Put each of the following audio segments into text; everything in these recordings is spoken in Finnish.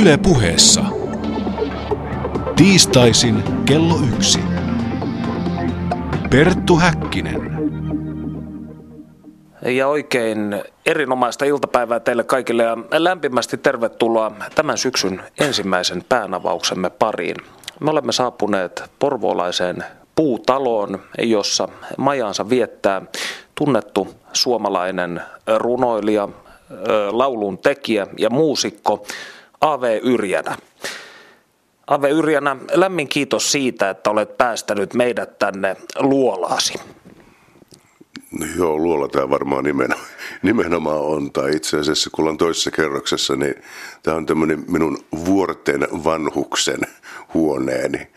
Yle puheessa. Tiistaisin kello yksi. Perttu Häkkinen. Ja oikein erinomaista iltapäivää teille kaikille ja lämpimästi tervetuloa tämän syksyn ensimmäisen päänavauksemme pariin. Me olemme saapuneet porvoolaiseen puutaloon, jossa majaansa viettää tunnettu suomalainen runoilija, laulun tekijä ja muusikko A.V. Yrjänä. Ave Yrjänä, lämmin kiitos siitä, että olet päästänyt meidät tänne luolaasi. No joo, luola tämä varmaan nimenomaan, nimenomaan on. Tai itse asiassa, kun ollaan toisessa kerroksessa, niin tämä on tämmöinen minun vuorten vanhuksen huoneeni.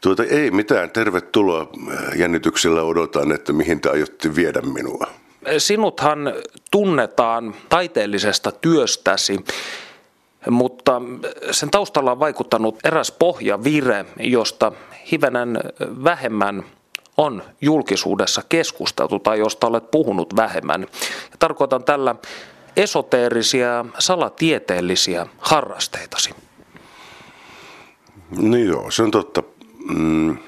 Tuota, ei mitään, tervetuloa. Jännityksellä odotan, että mihin te aiotte viedä minua. Sinuthan tunnetaan taiteellisesta työstäsi mutta sen taustalla on vaikuttanut eräs pohjavire, josta hivenen vähemmän on julkisuudessa keskusteltu tai josta olet puhunut vähemmän. Ja tarkoitan tällä esoteerisia, salatieteellisiä harrasteitasi. Niin joo, se on totta. Mm,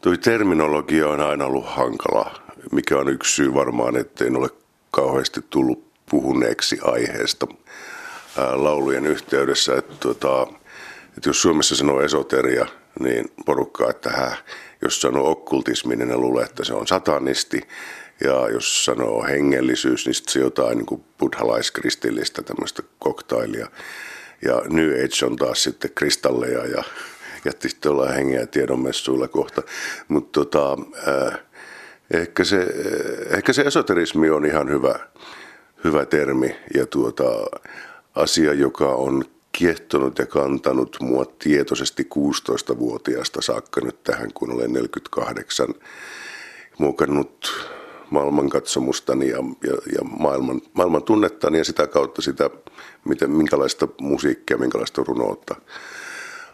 toi terminologia on aina ollut hankala, mikä on yksi syy varmaan, en ole kauheasti tullut puhuneeksi aiheesta laulujen yhteydessä, että, tuota, että jos Suomessa sanoo esoteria, niin porukka, että hä, jos sanoo okkultismi, niin ne luulee, että se on satanisti. Ja jos sanoo hengellisyys, niin sitten se jotain niin buddhalaiskristillistä tämmöistä koktailia. Ja New Age on taas sitten kristalleja ja, ja sitten ollaan hengeä tiedonmessuilla kohta. Mutta tota, ehkä, se, ehkä se esoterismi on ihan hyvä, hyvä termi. Ja tuota, asia, joka on kiehtonut ja kantanut mua tietoisesti 16-vuotiaasta saakka nyt tähän, kun olen 48, muokannut maailmankatsomustani ja, ja, ja maailman, maailman tunnettani ja sitä kautta sitä, miten, minkälaista musiikkia, minkälaista runoutta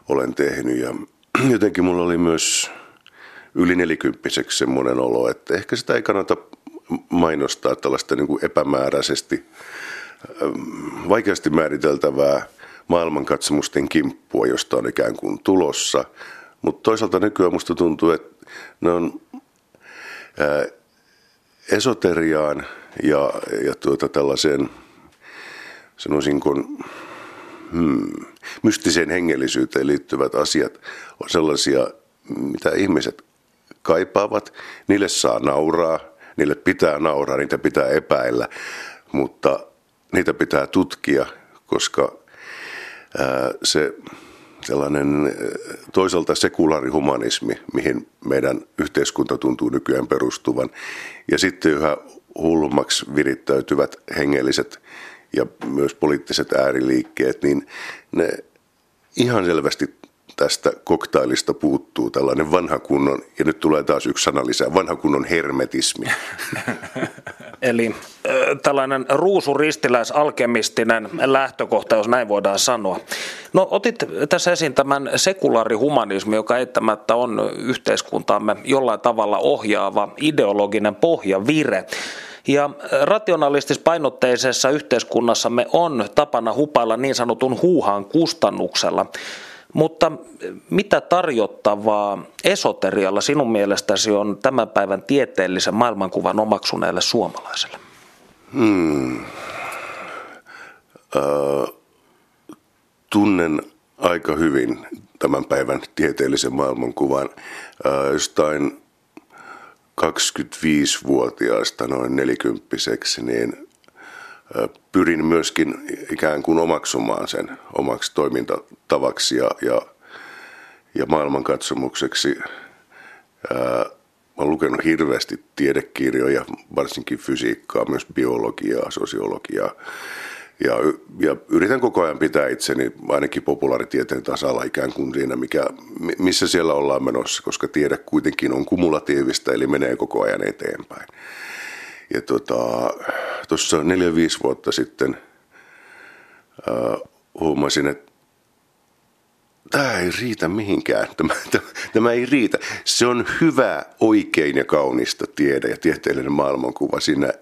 olen tehnyt. Ja jotenkin mulla oli myös yli nelikymppiseksi semmoinen olo, että ehkä sitä ei kannata mainostaa tällaista niin kuin epämääräisesti vaikeasti määriteltävää maailmankatsomusten kimppua, josta on ikään kuin tulossa. Mutta toisaalta nykyään musta tuntuu, että ne on ää, esoteriaan ja, ja tuota tällaiseen, sanoisin kuin, hmm, mystiseen hengellisyyteen liittyvät asiat on sellaisia, mitä ihmiset kaipaavat. Niille saa nauraa, niille pitää nauraa, niitä pitää epäillä, mutta niitä pitää tutkia, koska se sellainen toisaalta sekulaarihumanismi, mihin meidän yhteiskunta tuntuu nykyään perustuvan, ja sitten yhä hulmaksi virittäytyvät hengelliset ja myös poliittiset ääriliikkeet, niin ne ihan selvästi tästä koktailista puuttuu tällainen vanha kunnon, ja nyt tulee taas yksi sana lisää, vanha kunnon hermetismi. Eli tällainen ruusuristiläisalkemistinen lähtökohta, jos näin voidaan sanoa. No otit tässä esiin tämän sekulaarihumanismi, joka eittämättä on yhteiskuntaamme jollain tavalla ohjaava ideologinen pohjavire. Ja rationalistispainotteisessa yhteiskunnassamme on tapana hupailla niin sanotun huuhaan kustannuksella. Mutta mitä tarjottavaa esoterialla sinun mielestäsi on tämän päivän tieteellisen maailmankuvan omaksuneelle suomalaiselle? Hmm. Äh, tunnen aika hyvin tämän päivän tieteellisen maailmankuvan. Äh, jostain 25-vuotiaasta noin nelikymppiseksi, niin pyrin myöskin ikään kuin omaksumaan sen omaksi toimintatavaksi ja, ja, ja maailmankatsomukseksi. Ää, olen lukenut hirveästi tiedekirjoja, varsinkin fysiikkaa, myös biologiaa, sosiologiaa. Ja, ja yritän koko ajan pitää itseni ainakin populaaritieteen tasalla ikään kuin siinä, mikä, missä siellä ollaan menossa, koska tiede kuitenkin on kumulatiivista, eli menee koko ajan eteenpäin. Ja tuossa tota, neljä-viisi vuotta sitten äh, huomasin, että tämä ei riitä mihinkään. Tämä, tämä, tämä ei riitä. Se on hyvä, oikein ja kaunista tiede ja tieteellinen maailmankuva. Siinä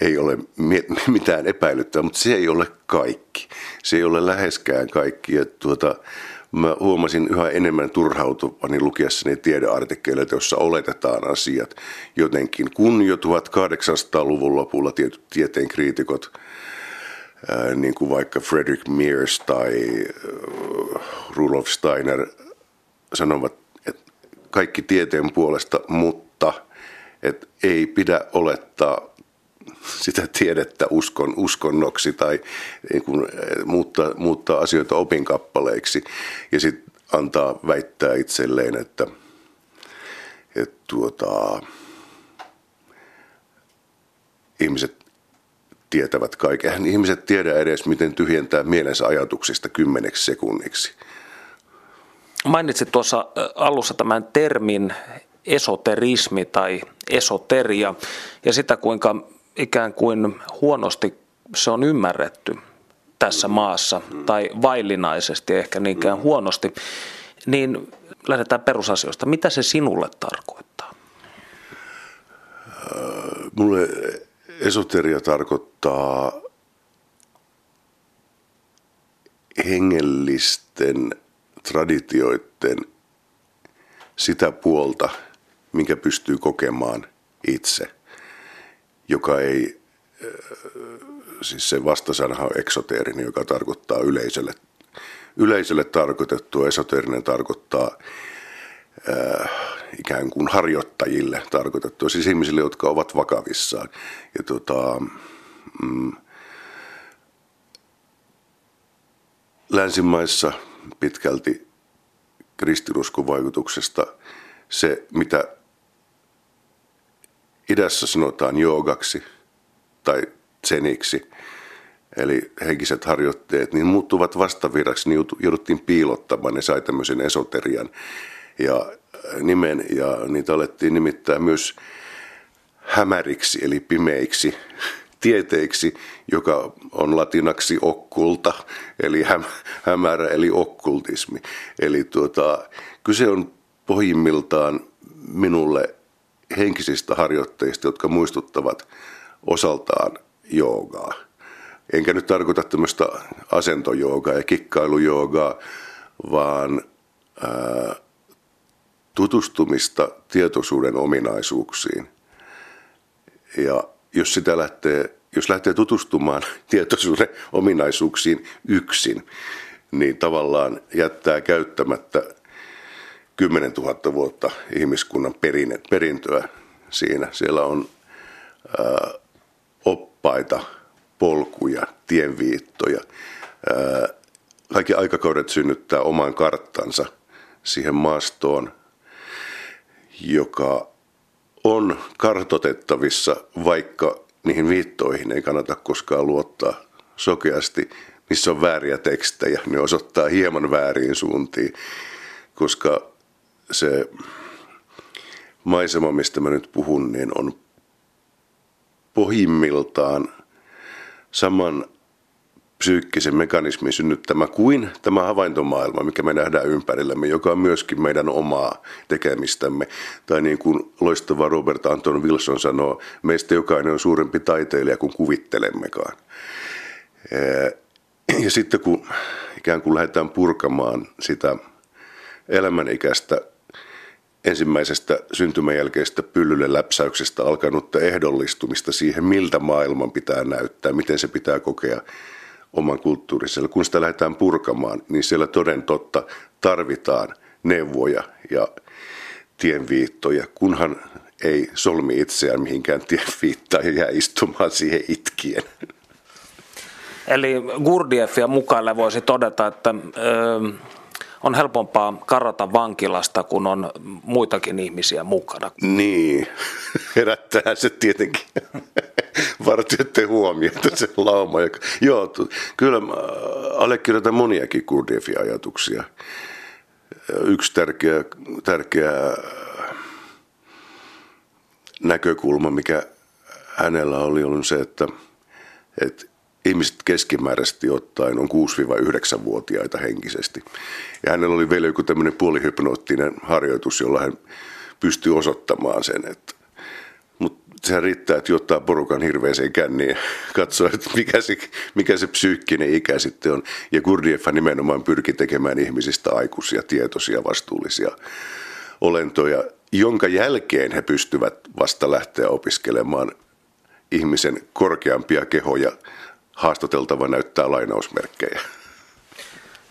ei ole mitään epäilyttävää, mutta se ei ole kaikki. Se ei ole läheskään kaikki. Ja tuota, mä huomasin yhä enemmän turhautuvani lukiessani tiedeartikkeleita, joissa oletetaan asiat jotenkin. Kun jo 1800-luvun lopulla tieteen kriitikot, niin kuin vaikka Frederick Mears tai Rudolf Steiner, sanovat että kaikki tieteen puolesta, mutta että ei pidä olettaa sitä tiedettä uskon, uskonnoksi tai niin kuin, eh, muuttaa, muuttaa asioita opinkappaleiksi ja sitten antaa väittää itselleen, että, että tuota, ihmiset tietävät kaiken. Ihmiset tiedä edes, miten tyhjentää mielensä ajatuksista kymmeneksi sekunniksi. Mainitsit tuossa alussa tämän termin esoterismi tai esoteria ja sitä, kuinka ikään kuin huonosti se on ymmärretty tässä maassa, tai vaillinaisesti ehkä niinkään huonosti, niin lähdetään perusasioista. Mitä se sinulle tarkoittaa? Mulle esoteria tarkoittaa hengellisten traditioiden sitä puolta, minkä pystyy kokemaan itse – joka ei, siis se vastasanahan on eksoteerinen, joka tarkoittaa yleisölle, yleisölle tarkoitettua, esoteerinen tarkoittaa äh, ikään kuin harjoittajille tarkoitettua, siis ihmisille, jotka ovat vakavissaan. Ja tota, mm, länsimaissa pitkälti kristinuskon vaikutuksesta se, mitä idässä sanotaan joogaksi tai tseniksi, eli henkiset harjoitteet, niin muuttuvat vastavirraksi, niin jouduttiin piilottamaan, ne sai tämmöisen esoterian ja äh, nimen, ja niitä alettiin nimittää myös hämäriksi, eli pimeiksi tieteiksi, joka on latinaksi okkulta, eli häm, hämärä, eli okkultismi. Eli tuota, kyse on pohjimmiltaan minulle henkisistä harjoitteista, jotka muistuttavat osaltaan joogaa. Enkä nyt tarkoita tämmöistä asentojoogaa ja kikkailujoogaa, vaan ää, tutustumista tietoisuuden ominaisuuksiin. Ja jos sitä lähtee, jos lähtee tutustumaan tietoisuuden ominaisuuksiin yksin, niin tavallaan jättää käyttämättä 10 000 vuotta ihmiskunnan perinne, perintöä siinä. Siellä on ää, oppaita, polkuja, tienviittoja. Ää, kaikki aikakaudet synnyttää oman karttansa siihen maastoon, joka on kartotettavissa, vaikka niihin viittoihin ei kannata koskaan luottaa sokeasti. Niissä on vääriä tekstejä, ne osoittaa hieman väärin suuntiin, koska se maisema, mistä mä nyt puhun, niin on pohjimmiltaan saman psyykkisen mekanismin synnyttämä kuin tämä havaintomaailma, mikä me nähdään ympärillämme, joka on myöskin meidän omaa tekemistämme. Tai niin kuin loistava Robert Anton Wilson sanoo, meistä jokainen on suurempi taiteilija kuin kuvittelemmekaan. Ja sitten kun ikään kuin lähdetään purkamaan sitä elämänikäistä ensimmäisestä syntymän jälkeistä pyllylle läpsäyksestä alkanutta ehdollistumista siihen, miltä maailman pitää näyttää, miten se pitää kokea oman kulttuurissa. Kun sitä lähdetään purkamaan, niin siellä toden totta tarvitaan neuvoja ja tienviittoja, kunhan ei solmi itseään mihinkään tienviittaan ja jää istumaan siihen itkien. Eli Gurdieffia mukaille voisi todeta, että... Öö on helpompaa karata vankilasta, kun on muitakin ihmisiä mukana. Niin, herättää se tietenkin vartijoiden huomiota se lauma. Joo, kyllä allekirjoitan moniakin Kurdiefin ajatuksia. Yksi tärkeä, tärkeä näkökulma, mikä hänellä oli, on se, että, että ihmiset keskimääräisesti ottaen on 6-9-vuotiaita henkisesti. Ja hänellä oli vielä joku tämmöinen puolihypnoottinen harjoitus, jolla hän pystyi osoittamaan sen. Että, mutta sehän riittää, että ottaa porukan hirveäseen känniin ja katsoo, että mikä se, mikä se psyykkinen ikä sitten on. Ja Gurdjieffa nimenomaan pyrki tekemään ihmisistä aikuisia, tietoisia, vastuullisia olentoja, jonka jälkeen he pystyvät vasta lähteä opiskelemaan ihmisen korkeampia kehoja. Haastateltava näyttää lainausmerkkejä.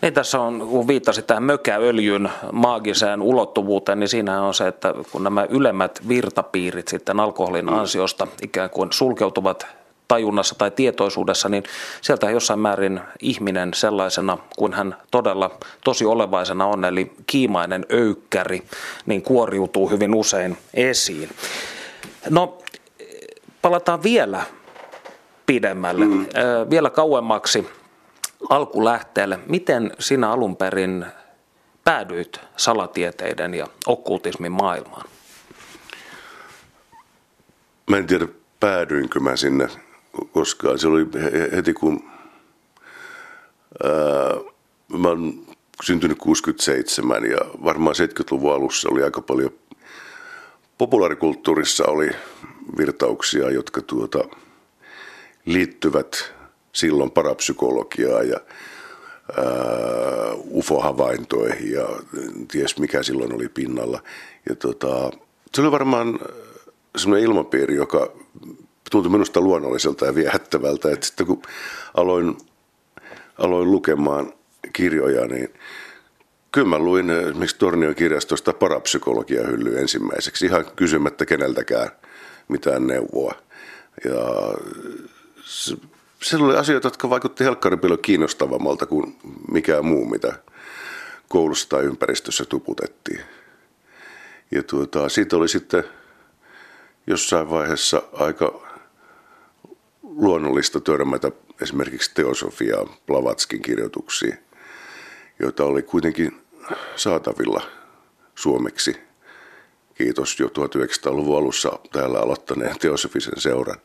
Niin tässä on, kun viittasit tähän mökäöljyn maagiseen ulottuvuuteen, niin siinä on se, että kun nämä ylemmät virtapiirit sitten alkoholin mm. ansiosta ikään kuin sulkeutuvat tajunnassa tai tietoisuudessa, niin sieltä jossain määrin ihminen sellaisena kuin hän todella tosi olevaisena on, eli kiimainen öykkäri, niin kuoriutuu hyvin usein esiin. No, palataan vielä pidemmälle, mm. vielä kauemmaksi alkulähteelle. Miten sinä alun perin päädyit salatieteiden ja okkultismin maailmaan? Mä en tiedä päädyinkö mä sinne koskaan. Se oli heti kun ää, mä oon syntynyt 67 ja varmaan 70-luvun alussa oli aika paljon populaarikulttuurissa oli virtauksia, jotka tuota, liittyvät silloin parapsykologiaa ja UFO-havaintoihin ja ties mikä silloin oli pinnalla. Ja tota, se oli varmaan semmoinen ilmapiiri, joka tuntui minusta luonnolliselta ja viehättävältä. Että sitten kun aloin, aloin lukemaan kirjoja, niin kyllä mä luin esimerkiksi Tornion kirjastosta parapsykologia hylly ensimmäiseksi, ihan kysymättä keneltäkään mitään neuvoa. Ja siellä oli asioita, jotka vaikutti helkkari paljon kiinnostavammalta kuin mikään muu, mitä koulussa tai ympäristössä tuputettiin. Ja tuota, siitä oli sitten jossain vaiheessa aika luonnollista törmätä esimerkiksi teosofiaa Blavatskin kirjoituksiin, joita oli kuitenkin saatavilla suomeksi. Kiitos jo 1900-luvun alussa täällä aloittaneen teosofisen seuran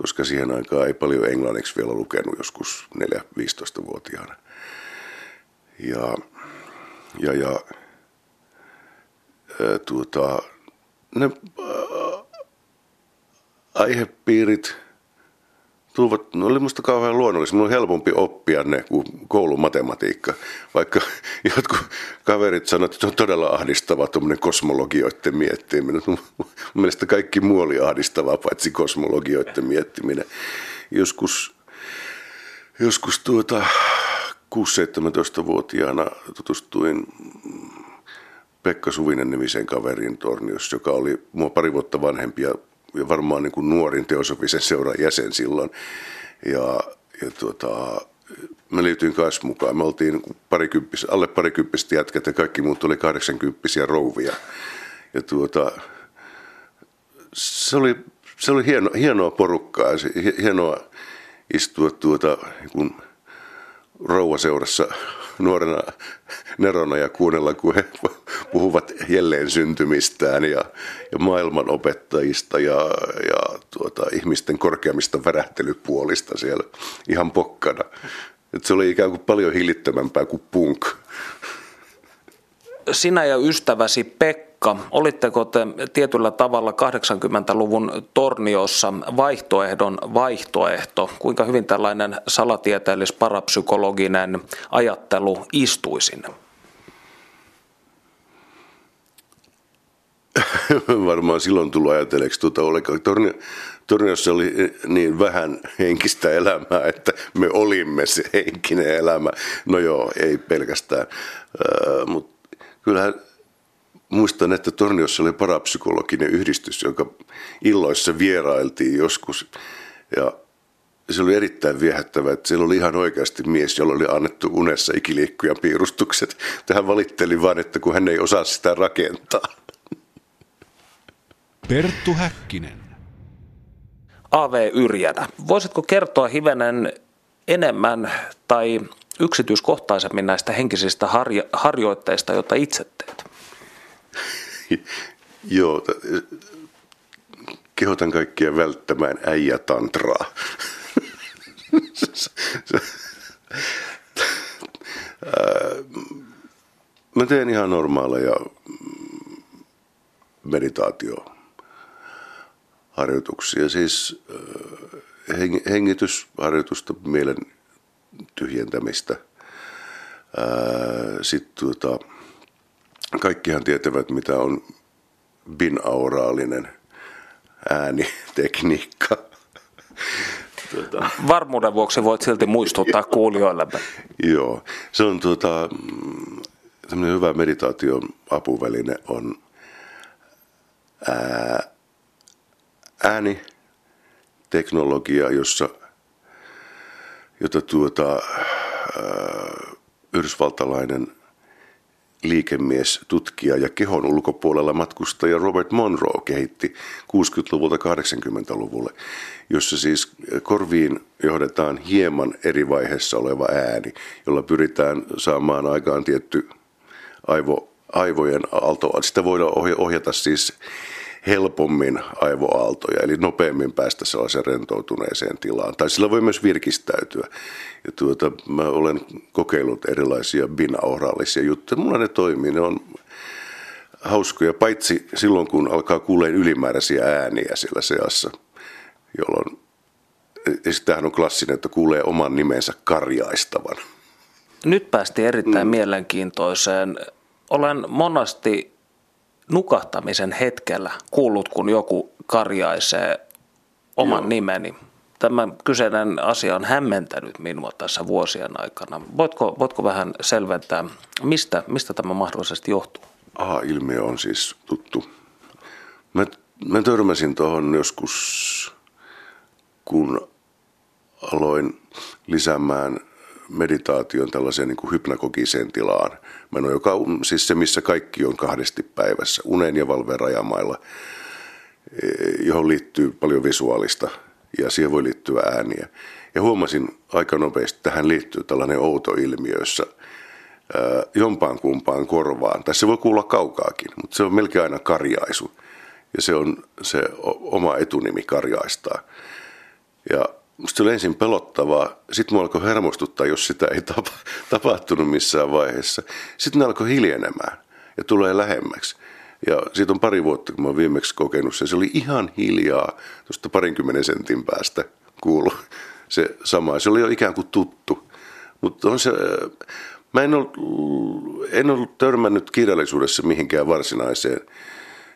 koska siihen aikaan ei paljon englanniksi vielä lukenut joskus 4-15-vuotiaana. Ja, ja, ja ää, tuota, ne ää, aihepiirit tulivat, ne oli musta kauhean luonnollisia. Mulla on helpompi oppia ne kuin matematiikka. Vaikka jotkut kaverit sanoivat, että on todella ahdistava tuommoinen kosmologioiden miettiminen. Mun mielestä kaikki muu oli ahdistavaa, paitsi kosmologioiden miettiminen. Joskus, joskus tuota 6-17-vuotiaana tutustuin Pekka Suvinen nimisen kaverin Torniossa, joka oli mua pari vuotta vanhempi ja varmaan niin kuin nuorin teosofisen seuran jäsen silloin. Ja, ja tuota, me liityin kanssa mukaan. Me oltiin parikymppis, alle parikymppistä jätkät ja kaikki muut oli kahdeksankymppisiä rouvia. Ja tuota, se oli, se oli hieno, hienoa porukkaa, hienoa istua tuota, kun rouvaseurassa nuorena nerona ja kuunnella, kun he puhuvat jälleen syntymistään ja, ja maailmanopettajista ja, ja tuota, ihmisten korkeammista värähtelypuolista siellä ihan pokkana. Et se oli ikään kuin paljon hillittömämpää kuin punk. Sinä ja ystäväsi Pekka Pekka, olitteko te tietyllä tavalla 80-luvun torniossa vaihtoehdon vaihtoehto? Kuinka hyvin tällainen salatieteellis-parapsykologinen ajattelu istui sinne? Varmaan silloin tullut ajatelleeksi tuota Tornio, Torniossa oli niin vähän henkistä elämää, että me olimme se henkinen elämä. No joo, ei pelkästään, uh, mutta kyllähän muistan, että Torniossa oli parapsykologinen yhdistys, jonka illoissa vierailtiin joskus. Ja se oli erittäin viehättävä, että siellä oli ihan oikeasti mies, jolla oli annettu unessa ikiliikkujan piirustukset. Tähän valitteli vain, että kun hän ei osaa sitä rakentaa. Perttu Häkkinen. A.V. Yrjänä. Voisitko kertoa hivenen enemmän tai yksityiskohtaisemmin näistä henkisistä harjo- harjoitteista, joita itse? Joo, kehotan kaikkia välttämään äijätantraa. Mä teen ihan normaaleja meditaatio harjoituksia, siis hengitysharjoitusta, mielen tyhjentämistä. Sitten tuota, kaikkihan tietävät, mitä on binauraalinen äänitekniikka. Tuota. Varmuuden vuoksi voit silti muistuttaa kuulijoille. Joo, se on tuota, hyvä meditaation apuväline on ää, ääni, teknologia, jossa, jota tuota, ää, yhdysvaltalainen liikemies, tutkija ja kehon ulkopuolella matkustaja Robert Monroe kehitti 60-luvulta 80-luvulle, jossa siis korviin johdetaan hieman eri vaiheessa oleva ääni, jolla pyritään saamaan aikaan tietty aivo, aivojen aalto. Sitä voidaan ohjata siis helpommin aivoaaltoja, eli nopeammin päästä sellaiseen rentoutuneeseen tilaan. Tai sillä voi myös virkistäytyä. Ja tuota, mä olen kokeillut erilaisia binauraalisia juttuja. Mulla ne toimii, ne on hauskoja, paitsi silloin kun alkaa kuuleen ylimääräisiä ääniä siellä seassa, jolloin sitähän on klassinen, että kuulee oman nimensä karjaistavan. Nyt päästiin erittäin mm. mielenkiintoiseen. Olen monasti nukahtamisen hetkellä kuullut, kun joku karjaisee oman Joo. nimeni. Tämä kyseinen asia on hämmentänyt minua tässä vuosien aikana. Voitko, voitko vähän selventää, mistä, mistä tämä mahdollisesti johtuu? Aha, ilmiö on siis tuttu. Mä, mä törmäsin tuohon joskus, kun aloin lisäämään meditaation tällaiseen niin kuin hypnagogiseen tilaan meno, joka on siis se, missä kaikki on kahdesti päivässä, unen ja valveen rajamailla, e, johon liittyy paljon visuaalista ja siihen voi liittyä ääniä. Ja huomasin aika nopeasti, että tähän liittyy tällainen outo ilmiö, jossa jompaan kumpaan korvaan, tai se voi kuulla kaukaakin, mutta se on melkein aina karjaisu. Ja se on se oma etunimi karjaistaa. Ja Musta se oli ensin pelottavaa, sitten mua alkoi hermostuttaa, jos sitä ei tapa, tapahtunut missään vaiheessa. Sitten ne alkoi hiljenemään ja tulee lähemmäksi. Ja siitä on pari vuotta, kun mä oon viimeksi kokenut sen. Se oli ihan hiljaa, tuosta parinkymmenen sentin päästä kuulu se sama. Se oli jo ikään kuin tuttu. Mutta on se, mä en ollut, en ollut törmännyt kirjallisuudessa mihinkään varsinaiseen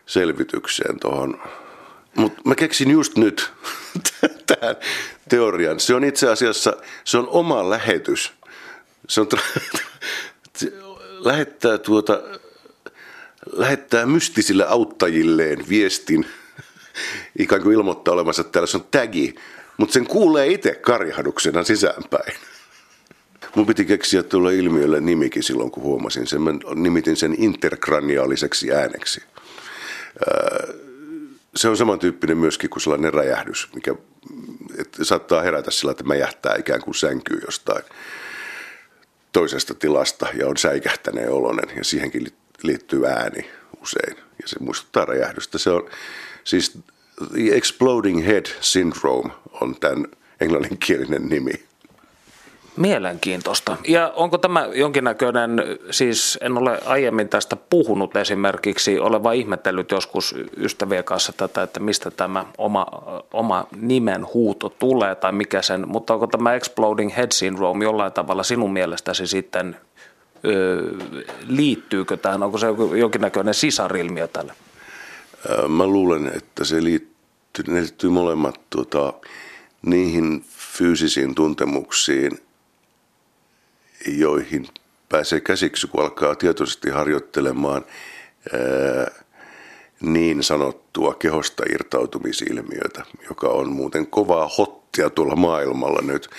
selvitykseen tuohon mutta mä keksin just nyt tähän teorian. Se on itse asiassa, se on oma lähetys. Se on lähettää tuota, lähettää mystisille auttajilleen viestin, ikään kuin ilmoittaa olemassa, että täällä on tagi, mutta sen kuulee itse karjahduksena sisäänpäin. Mun piti keksiä tuolla ilmiölle nimikin silloin, kun huomasin sen. Mä nimitin sen interkraniaaliseksi ääneksi se on samantyyppinen myöskin kuin sellainen räjähdys, mikä että saattaa herätä sillä, että mäjähtää ikään kuin sänkyy jostain toisesta tilasta ja on säikähtäneen oloinen ja siihenkin liittyy ääni usein ja se muistuttaa räjähdystä. Se on siis The Exploding Head Syndrome on tämän englanninkielinen nimi. Mielenkiintoista. Ja onko tämä jonkinnäköinen, siis en ole aiemmin tästä puhunut esimerkiksi, olen vain ihmetellyt joskus ystävien kanssa tätä, että mistä tämä oma, oma nimen huuto tulee tai mikä sen, mutta onko tämä Exploding Head Syndrome jollain tavalla sinun mielestäsi sitten, ö, liittyykö tähän, onko se jonkinnäköinen sisarilmiö tälle? Mä luulen, että se liittyy, ne liittyy molemmat tuota, niihin fyysisiin tuntemuksiin, joihin pääsee käsiksi, kun alkaa tietoisesti harjoittelemaan niin sanottua kehosta irtautumisilmiötä, joka on muuten kovaa hottia tuolla maailmalla nyt.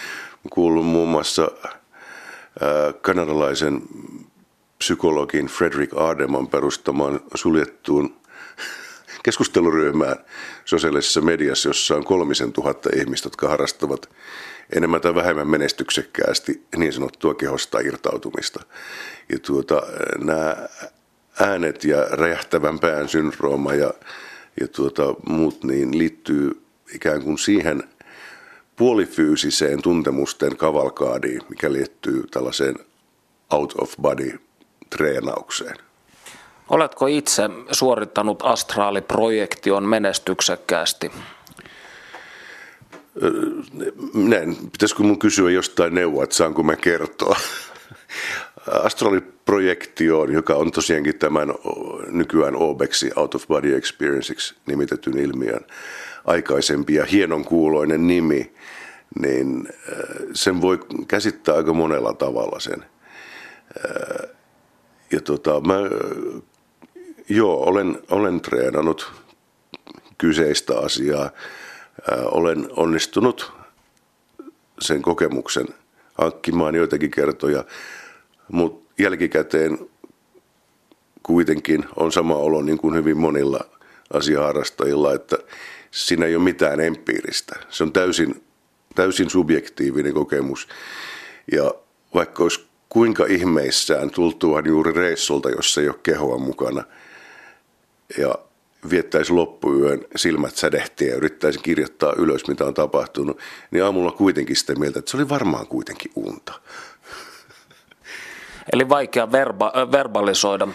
Kuulun muun muassa kanadalaisen psykologin Frederick Ardeman perustamaan suljettuun keskusteluryhmään sosiaalisessa mediassa, jossa on kolmisen tuhatta ihmistä, jotka harrastavat enemmän tai vähemmän menestyksekkäästi niin sanottua kehosta irtautumista. Ja tuota, nämä äänet ja räjähtävän pään syndrooma ja, ja tuota, muut niin liittyy ikään kuin siihen puolifyysiseen tuntemusten kavalkaadiin, mikä liittyy tällaiseen out of body treenaukseen. Oletko itse suorittanut astraaliprojektion menestyksekkäästi? Näin, pitäisikö mun kysyä jostain neuvoa, että saanko mä kertoa. Astraliprojektioon, joka on tosiaankin tämän nykyään OBEXi, Out of Body Experienceiksi nimitetyn ilmiön aikaisempi ja hienon kuuloinen nimi, niin sen voi käsittää aika monella tavalla sen. Ja tota, mä joo, olen, olen treenannut kyseistä asiaa. Olen onnistunut sen kokemuksen hankkimaan joitakin kertoja, mutta jälkikäteen kuitenkin on sama olo niin kuin hyvin monilla asiaharrastajilla, että siinä ei ole mitään empiiristä. Se on täysin, täysin subjektiivinen kokemus. Ja vaikka olisi kuinka ihmeissään tultuaan juuri reissulta, jossa ei ole kehoa mukana, ja viettäisi loppuyön silmät sädehtiä ja yrittäisi kirjoittaa ylös, mitä on tapahtunut, niin aamulla kuitenkin sitä mieltä, että se oli varmaan kuitenkin unta. Eli vaikea verba, verbalisoida.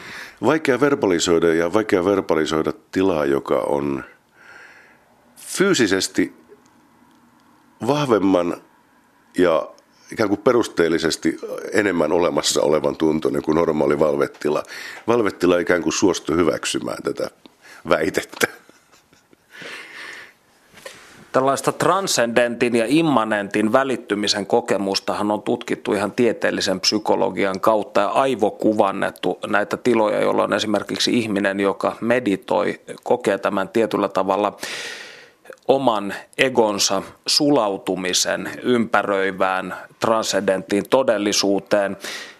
Vaikea verbalisoida ja vaikea verbalisoida tilaa, joka on fyysisesti vahvemman ja ikään kuin perusteellisesti enemmän olemassa olevan tuntuinen kuin normaali valvettila. Valvettila ikään kuin suostui hyväksymään tätä väitettä. Tällaista transcendentin ja immanentin välittymisen kokemustahan on tutkittu ihan tieteellisen psykologian kautta ja aivokuvannettu näitä tiloja, jolloin esimerkiksi ihminen, joka meditoi, kokee tämän tietyllä tavalla oman egonsa sulautumisen ympäröivään transcendenttiin todellisuuteen.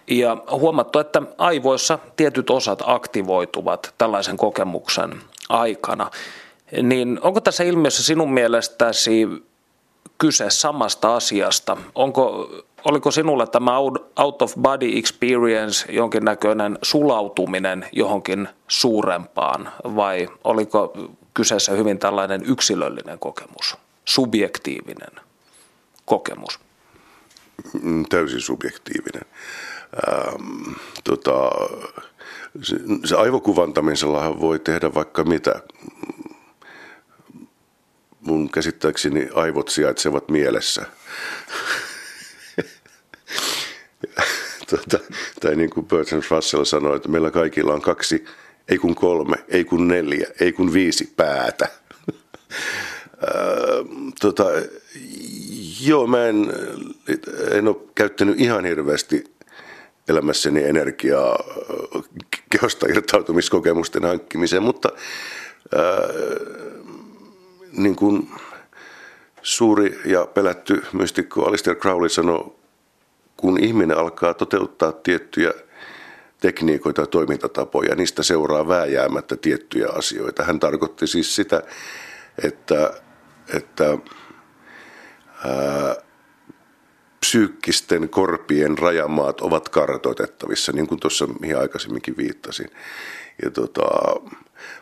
Ja huomattu, että aivoissa tietyt osat aktivoituvat tällaisen kokemuksen aikana. Niin onko tässä ilmiössä sinun mielestäsi kyse samasta asiasta? Onko, oliko sinulle tämä out of body experience jonkinnäköinen sulautuminen johonkin suurempaan vai oliko kyseessä hyvin tällainen yksilöllinen kokemus, subjektiivinen kokemus? Mm, täysin subjektiivinen. Ähm, tota, se, se aivokuvantamisellahan voi tehdä vaikka mitä. Mun käsittääkseni aivot sijaitsevat mielessä. tota, tai niin kuin Bertrand Russell sanoi, että meillä kaikilla on kaksi ei kun kolme, ei kun neljä, ei kun viisi päätä. tota, joo, mä en, en ole käyttänyt ihan hirveästi elämässäni energiaa kehosta irtautumiskokemusten hankkimiseen, mutta ää, niin kuin suuri ja pelätty mystikko Alistair Crowley sanoi, kun ihminen alkaa toteuttaa tiettyjä – tekniikoita ja toimintatapoja, niistä seuraa vääjäämättä tiettyjä asioita. Hän tarkoitti siis sitä, että, että ää, psyykkisten korpien rajamaat ovat kartoitettavissa, niin kuin tuossa mihin aikaisemminkin viittasin. Ja tota,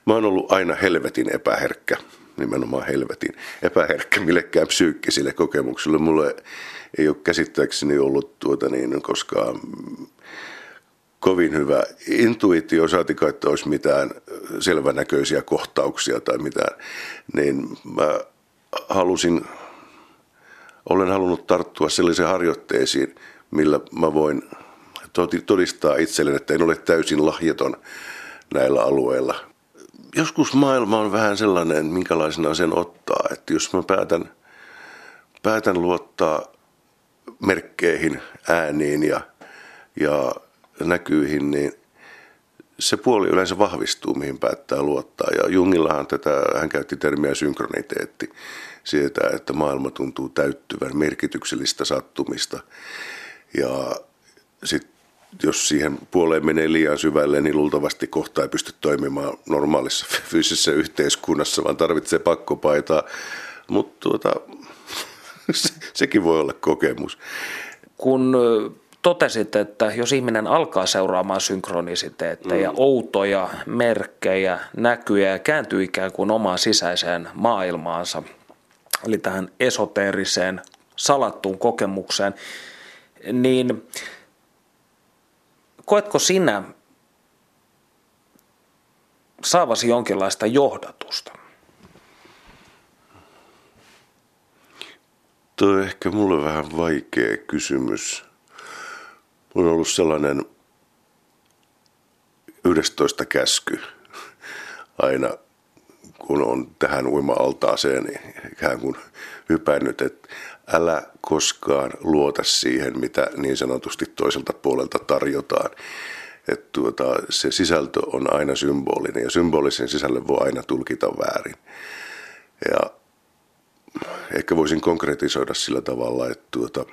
mä oon ollut aina helvetin epäherkkä, nimenomaan helvetin epäherkkä millekään psyykkisille kokemuksille. Mulle ei ole käsittääkseni ollut tuota niin koskaan kovin hyvä intuitio, saatika, että olisi mitään selvänäköisiä kohtauksia tai mitään, niin mä halusin, olen halunnut tarttua sellaiseen harjoitteisiin, millä mä voin todistaa itselleni, että en ole täysin lahjaton näillä alueilla. Joskus maailma on vähän sellainen, minkälaisena sen ottaa, että jos mä päätän, päätän luottaa merkkeihin, ääniin ja, ja näkyihin, niin se puoli yleensä vahvistuu, mihin päättää luottaa. Ja Jungillahan tätä, hän käytti termiä synkroniteetti, siitä, että maailma tuntuu täyttyvän merkityksellistä sattumista. Ja sitten jos siihen puoleen menee liian syvälle, niin luultavasti kohta ei pysty toimimaan normaalissa fyysisessä yhteiskunnassa, vaan tarvitsee pakkopaitaa. Mutta tuota, sekin voi olla kokemus. Kun totesit, että jos ihminen alkaa seuraamaan synkronisiteetteja, mm. outoja merkkejä, näkyjä ja kääntyy ikään kuin omaan sisäiseen maailmaansa, eli tähän esoteeriseen salattuun kokemukseen, niin koetko sinä saavasi jonkinlaista johdatusta? Tuo on ehkä mulle vähän vaikea kysymys. On ollut sellainen 11 käsky aina, kun on tähän uima-altaaseen ikään kuin hypännyt, että älä koskaan luota siihen, mitä niin sanotusti toiselta puolelta tarjotaan. Että tuota, se sisältö on aina symbolinen ja symbolisen sisällön voi aina tulkita väärin. Ja ehkä voisin konkretisoida sillä tavalla, että tuota,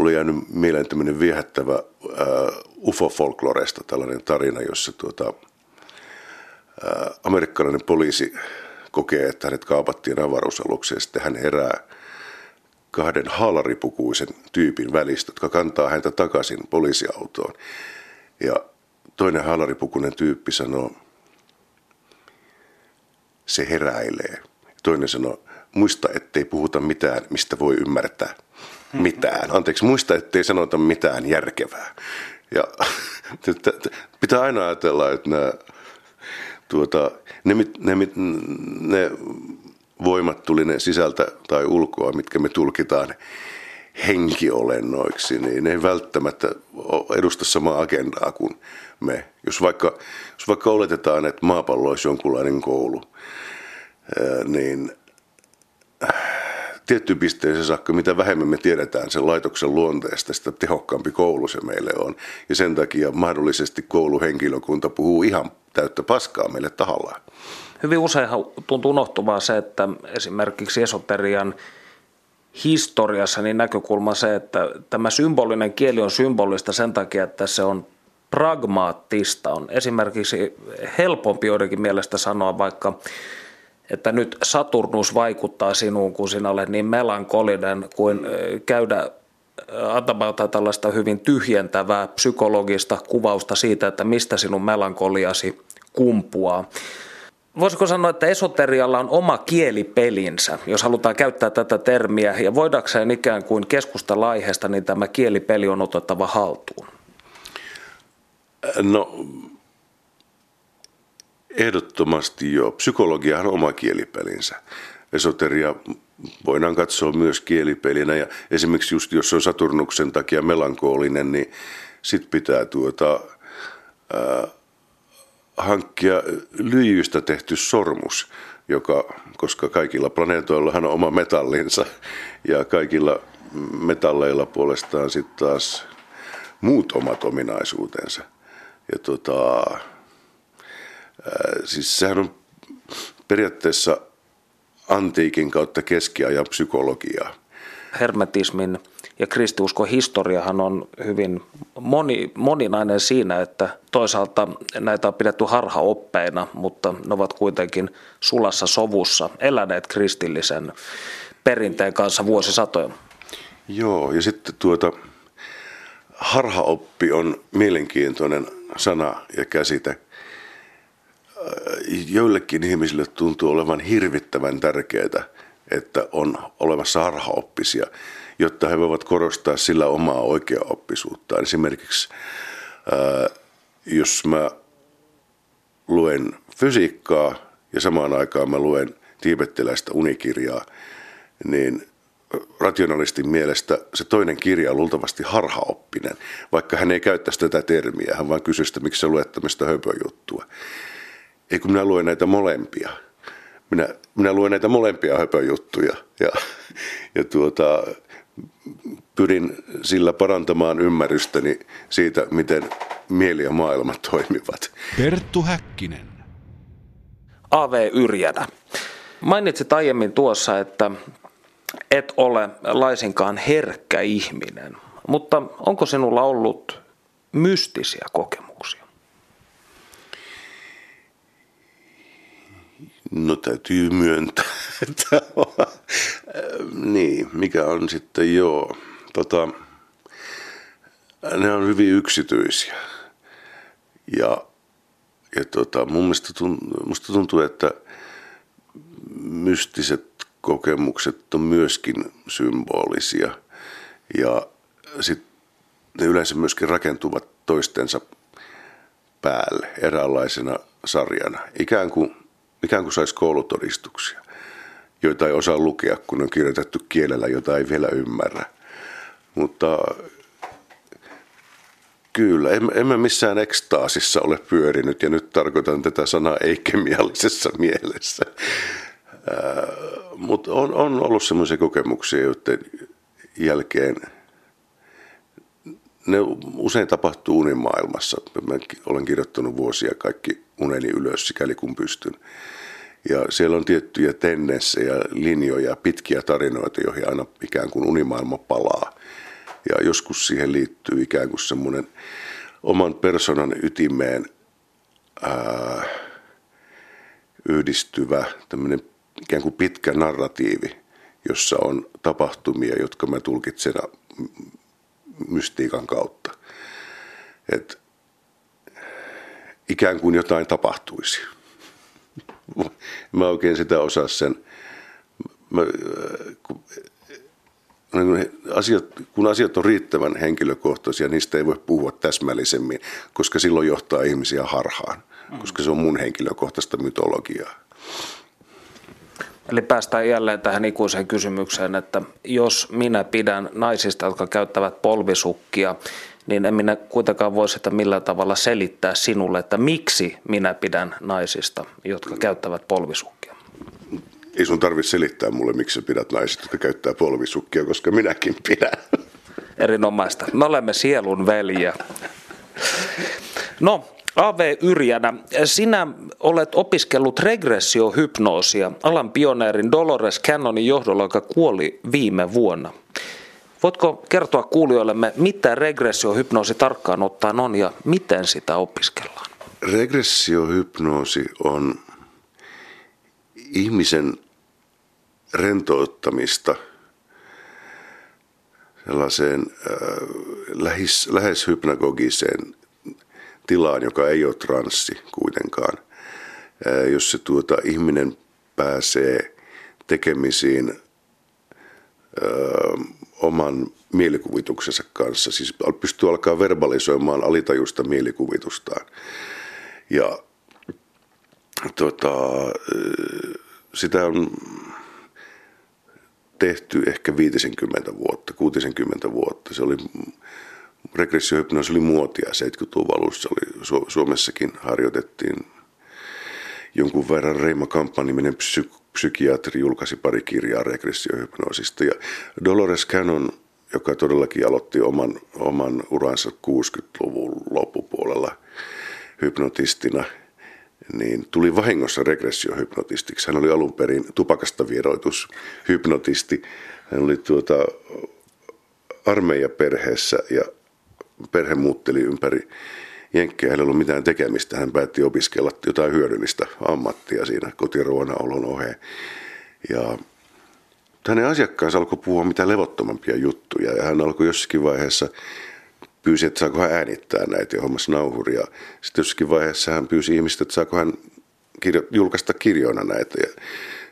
mulla on jäänyt mieleen tämmöinen viehättävä äh, UFO-folkloresta tällainen tarina, jossa tuota, äh, amerikkalainen poliisi kokee, että hänet kaapattiin avaruusalukseen sitten hän herää kahden haalaripukuisen tyypin välistä, jotka kantaa häntä takaisin poliisiautoon. Ja toinen haalaripukuinen tyyppi sanoo, se heräilee. Toinen sanoo, muista, ettei puhuta mitään, mistä voi ymmärtää mitään. Anteeksi, muista, ettei sanota mitään järkevää. Ja pitää aina ajatella, että nämä, tuota, ne, ne, ne voimat tuli ne sisältä tai ulkoa, mitkä me tulkitaan henkiolennoiksi, niin ne ei välttämättä edusta samaa agendaa kuin me. Jos vaikka, jos vaikka oletetaan, että maapallo olisi jonkunlainen koulu, niin tiettyyn pisteeseen saakka, mitä vähemmän me tiedetään sen laitoksen luonteesta, sitä tehokkaampi koulu se meille on. Ja sen takia mahdollisesti kouluhenkilökunta puhuu ihan täyttä paskaa meille tahallaan. Hyvin usein tuntuu unohtuvaa se, että esimerkiksi esoterian historiassa niin näkökulma se, että tämä symbolinen kieli on symbolista sen takia, että se on pragmaattista. On esimerkiksi helpompi joidenkin mielestä sanoa vaikka että nyt Saturnus vaikuttaa sinuun, kun sinä olet niin melankolinen, kuin käydä antamaan tällaista hyvin tyhjentävää psykologista kuvausta siitä, että mistä sinun melankoliasi kumpuaa. Voisiko sanoa, että esoterialla on oma kielipelinsä, jos halutaan käyttää tätä termiä, ja voidakseen ikään kuin keskustella aiheesta, niin tämä kielipeli on otettava haltuun? No Ehdottomasti jo. Psykologiahan on oma kielipelinsä. Esoteria voidaan katsoa myös kielipelinä ja esimerkiksi just jos on Saturnuksen takia melankoolinen, niin sit pitää tuota, äh, hankkia lyijystä tehty sormus, joka, koska kaikilla planeetoillahan on oma metallinsa ja kaikilla metalleilla puolestaan sitten taas muut omat ominaisuutensa. Ja tota, siis sehän on periaatteessa antiikin kautta keskiajan psykologiaa. Hermetismin ja kristiuskon historiahan on hyvin moni, moninainen siinä, että toisaalta näitä on pidetty harhaoppeina, mutta ne ovat kuitenkin sulassa sovussa eläneet kristillisen perinteen kanssa vuosisatoja. Joo, ja sitten tuota, harhaoppi on mielenkiintoinen sana ja käsite – joillekin ihmisille tuntuu olevan hirvittävän tärkeää, että on olemassa harhaoppisia, jotta he voivat korostaa sillä omaa oikeaoppisuuttaan. Esimerkiksi jos mä luen fysiikkaa ja samaan aikaan mä luen tiibettiläistä unikirjaa, niin rationalistin mielestä se toinen kirja on luultavasti harhaoppinen, vaikka hän ei käyttäisi tätä termiä, hän vaan kysyy sitä, miksi sä luet tämmöistä höpöjuttua ei kun minä luen näitä molempia. Minä, minä luen näitä molempia höpöjuttuja ja, ja tuota, pyrin sillä parantamaan ymmärrystäni siitä, miten mieli ja maailma toimivat. Perttu Häkkinen. A.V. Yrjänä. Mainitsit aiemmin tuossa, että et ole laisinkaan herkkä ihminen, mutta onko sinulla ollut mystisiä kokemuksia? No täytyy myöntää, että niin, mikä on sitten joo. Tota, ne on hyvin yksityisiä. Ja, ja tota, mun mielestä tuntuu, musta tuntuu, että mystiset kokemukset on myöskin symbolisia. Ja sitten ne yleensä myöskin rakentuvat toistensa päälle eräänlaisena sarjana. Ikään kuin ikään kuin saisi koulutodistuksia. joita ei osaa lukea, kun on kirjoitettu kielellä, jota ei vielä ymmärrä. Mutta Kyllä, en mä missään ekstaasissa ole pyörinyt ja nyt tarkoitan tätä sanaa ei-kemiallisessa mielessä. Mutta on, on ollut semmoisia kokemuksia, joiden jälkeen ne usein tapahtuu unimaailmassa. Mä olen kirjoittanut vuosia kaikki uneni ylös sikäli kun pystyn. Ja siellä on tiettyjä tendenssejä, linjoja, pitkiä tarinoita, joihin aina ikään kuin unimaailma palaa. Ja joskus siihen liittyy ikään kuin semmoinen oman persoonan ytimeen ää, yhdistyvä tämmöinen ikään kuin pitkä narratiivi, jossa on tapahtumia, jotka mä tulkitsen mystiikan kautta. Et ikään kuin jotain tapahtuisi. Mä oikein sitä osaa sen. Mä, kun niin asiat, kun asiat on riittävän henkilökohtaisia, niistä ei voi puhua täsmällisemmin, koska silloin johtaa ihmisiä harhaan, koska se on mun henkilökohtaista mytologiaa. Eli päästään jälleen tähän ikuiseen kysymykseen, että jos minä pidän naisista, jotka käyttävät polvisukkia, niin en minä kuitenkaan voi sitä millään tavalla selittää sinulle, että miksi minä pidän naisista, jotka käyttävät polvisukkia. Ei sun tarvitse selittää mulle, miksi sä pidät naisista, jotka käyttää polvisukkia, koska minäkin pidän. Erinomaista. Me olemme sielun veljiä. No, A.V. Yrjänä, sinä olet opiskellut regressiohypnoosia alan pioneerin Dolores Cannonin johdolla, joka kuoli viime vuonna. Voitko kertoa kuulijoillemme, mitä regressiohypnoosi tarkkaan ottaen on ja miten sitä opiskellaan? Regressiohypnoosi on ihmisen rentouttamista sellaiseen äh, lähes, lähes hypnagogiseen tilaan, joka ei ole transsi kuitenkaan, äh, jos se tuota, ihminen pääsee tekemisiin äh, oman mielikuvituksensa kanssa, siis pystyy alkaa verbalisoimaan alitajusta mielikuvitustaan. Ja tota, sitä on tehty ehkä 50 vuotta, 60 vuotta. Se oli, regressiohypnoosi oli muotia 70-luvun alussa. Oli, Su- Suomessakin harjoitettiin jonkun verran Reima Kamppa-niminen psy- psykiatri julkaisi pari kirjaa regressiohypnoosista. Ja Dolores Cannon, joka todellakin aloitti oman, oman uransa 60-luvun loppupuolella hypnotistina – niin tuli vahingossa regressiohypnotistiksi. Hän oli alun perin tupakasta hypnotisti. Hän oli tuota armeijaperheessä ja perhe muutteli ympäri Hänellä ei ollut mitään tekemistä. Hän päätti opiskella jotain hyödyllistä ammattia siinä kotiruona olon oheen. Ja hänen asiakkaansa alkoi puhua mitä levottomampia juttuja ja hän alkoi jossakin vaiheessa pyysi, että saako hän äänittää näitä ja hommasi nauhuria. Sitten jossakin vaiheessa hän pyysi ihmistä, että saako hän kirjo- julkaista kirjoina näitä. Ja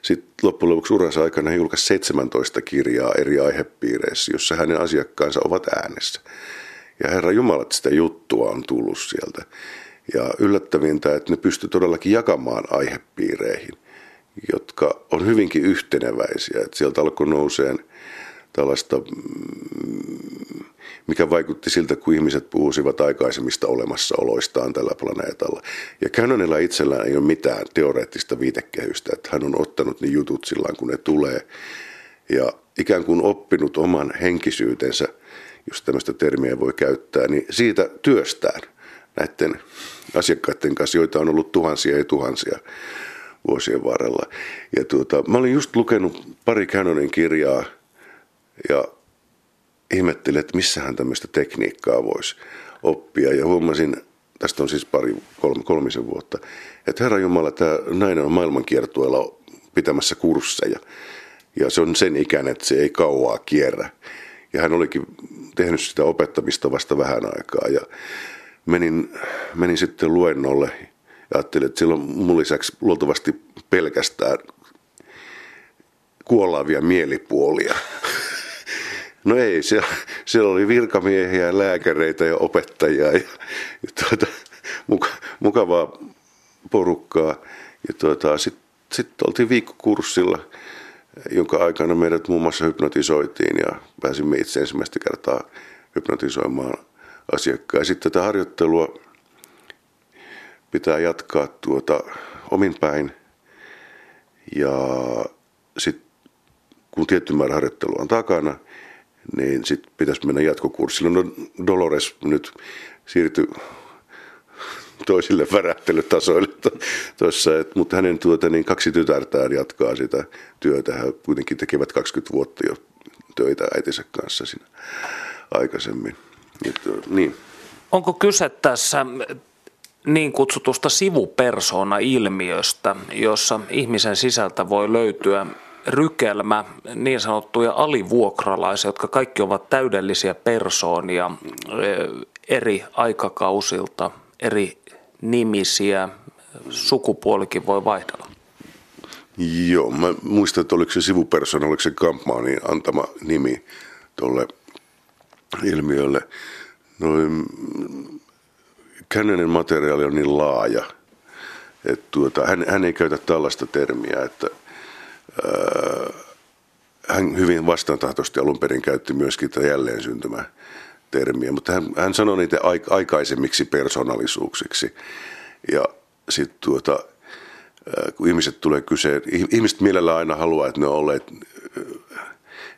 sitten loppujen lopuksi uransa aikana hän julkaisi 17 kirjaa eri aihepiireissä, jossa hänen asiakkaansa ovat äänessä. Ja Herra Jumala, että sitä juttua on tullut sieltä. Ja yllättävintä, että ne pystyy todellakin jakamaan aihepiireihin, jotka on hyvinkin yhteneväisiä. Että sieltä alkoi nouseen tällaista mm, mikä vaikutti siltä, kun ihmiset puhuisivat aikaisemmista olemassaoloistaan tällä planeetalla. Ja Cannonilla itsellään ei ole mitään teoreettista viitekehystä, että hän on ottanut ne jutut silloin, kun ne tulee, ja ikään kuin oppinut oman henkisyytensä, jos tämmöistä termiä voi käyttää, niin siitä työstään näiden asiakkaiden kanssa, joita on ollut tuhansia ja tuhansia vuosien varrella. Ja tuota, mä olin just lukenut pari Cannonin kirjaa, ja ihmettelin, että missähän tämmöistä tekniikkaa voisi oppia. Ja huomasin, tästä on siis pari, kolme, kolmisen vuotta, että Herra Jumala, tämä nainen on maailmankiertueella pitämässä kursseja. Ja se on sen ikäinen, että se ei kauaa kierrä. Ja hän olikin tehnyt sitä opettamista vasta vähän aikaa. Ja menin, menin sitten luennolle ja ajattelin, että silloin mun lisäksi luultavasti pelkästään kuolaavia mielipuolia. No ei, siellä, siellä oli virkamiehiä, lääkäreitä ja opettajia ja, ja tuota, muka, mukavaa porukkaa. Ja tuota, sitten sit oltiin viikkokurssilla jonka aikana meidät muun muassa hypnotisoitiin ja pääsimme itse ensimmäistä kertaa hypnotisoimaan asiakkaan. Sitten tätä harjoittelua pitää jatkaa tuota omin päin ja sitten kun tietty määrä harjoittelua on takana, niin sitten pitäisi mennä jatkokurssille. No Dolores nyt siirtyi toisille värähtelytasoille tuossa, mutta hänen tuota, niin kaksi tytärtään jatkaa sitä työtä. He kuitenkin tekevät 20 vuotta jo töitä äitinsä kanssa siinä aikaisemmin. Että, niin. Onko kyse tässä niin kutsutusta sivupersona-ilmiöstä, jossa ihmisen sisältä voi löytyä rykelmä niin sanottuja alivuokralaisia, jotka kaikki ovat täydellisiä persoonia eri aikakausilta, eri nimisiä, sukupuolikin voi vaihdella. Joo, mä muistan, että oliko se sivupersona, oliko se Kampmaanin antama nimi tuolle ilmiölle. Noin, Cannonin materiaali on niin laaja, että tuota, hän, hän ei käytä tällaista termiä, että ää, hän hyvin vastantahtoisesti alun perin käytti myöskin tätä jälleen syntymä termiä, mutta hän, hän sanoi niitä aikaisemmiksi persoonallisuuksiksi. Ja sitten tuota, kun ihmiset tulee kyseen, ihmiset mielellään aina haluaa, että ne on olleet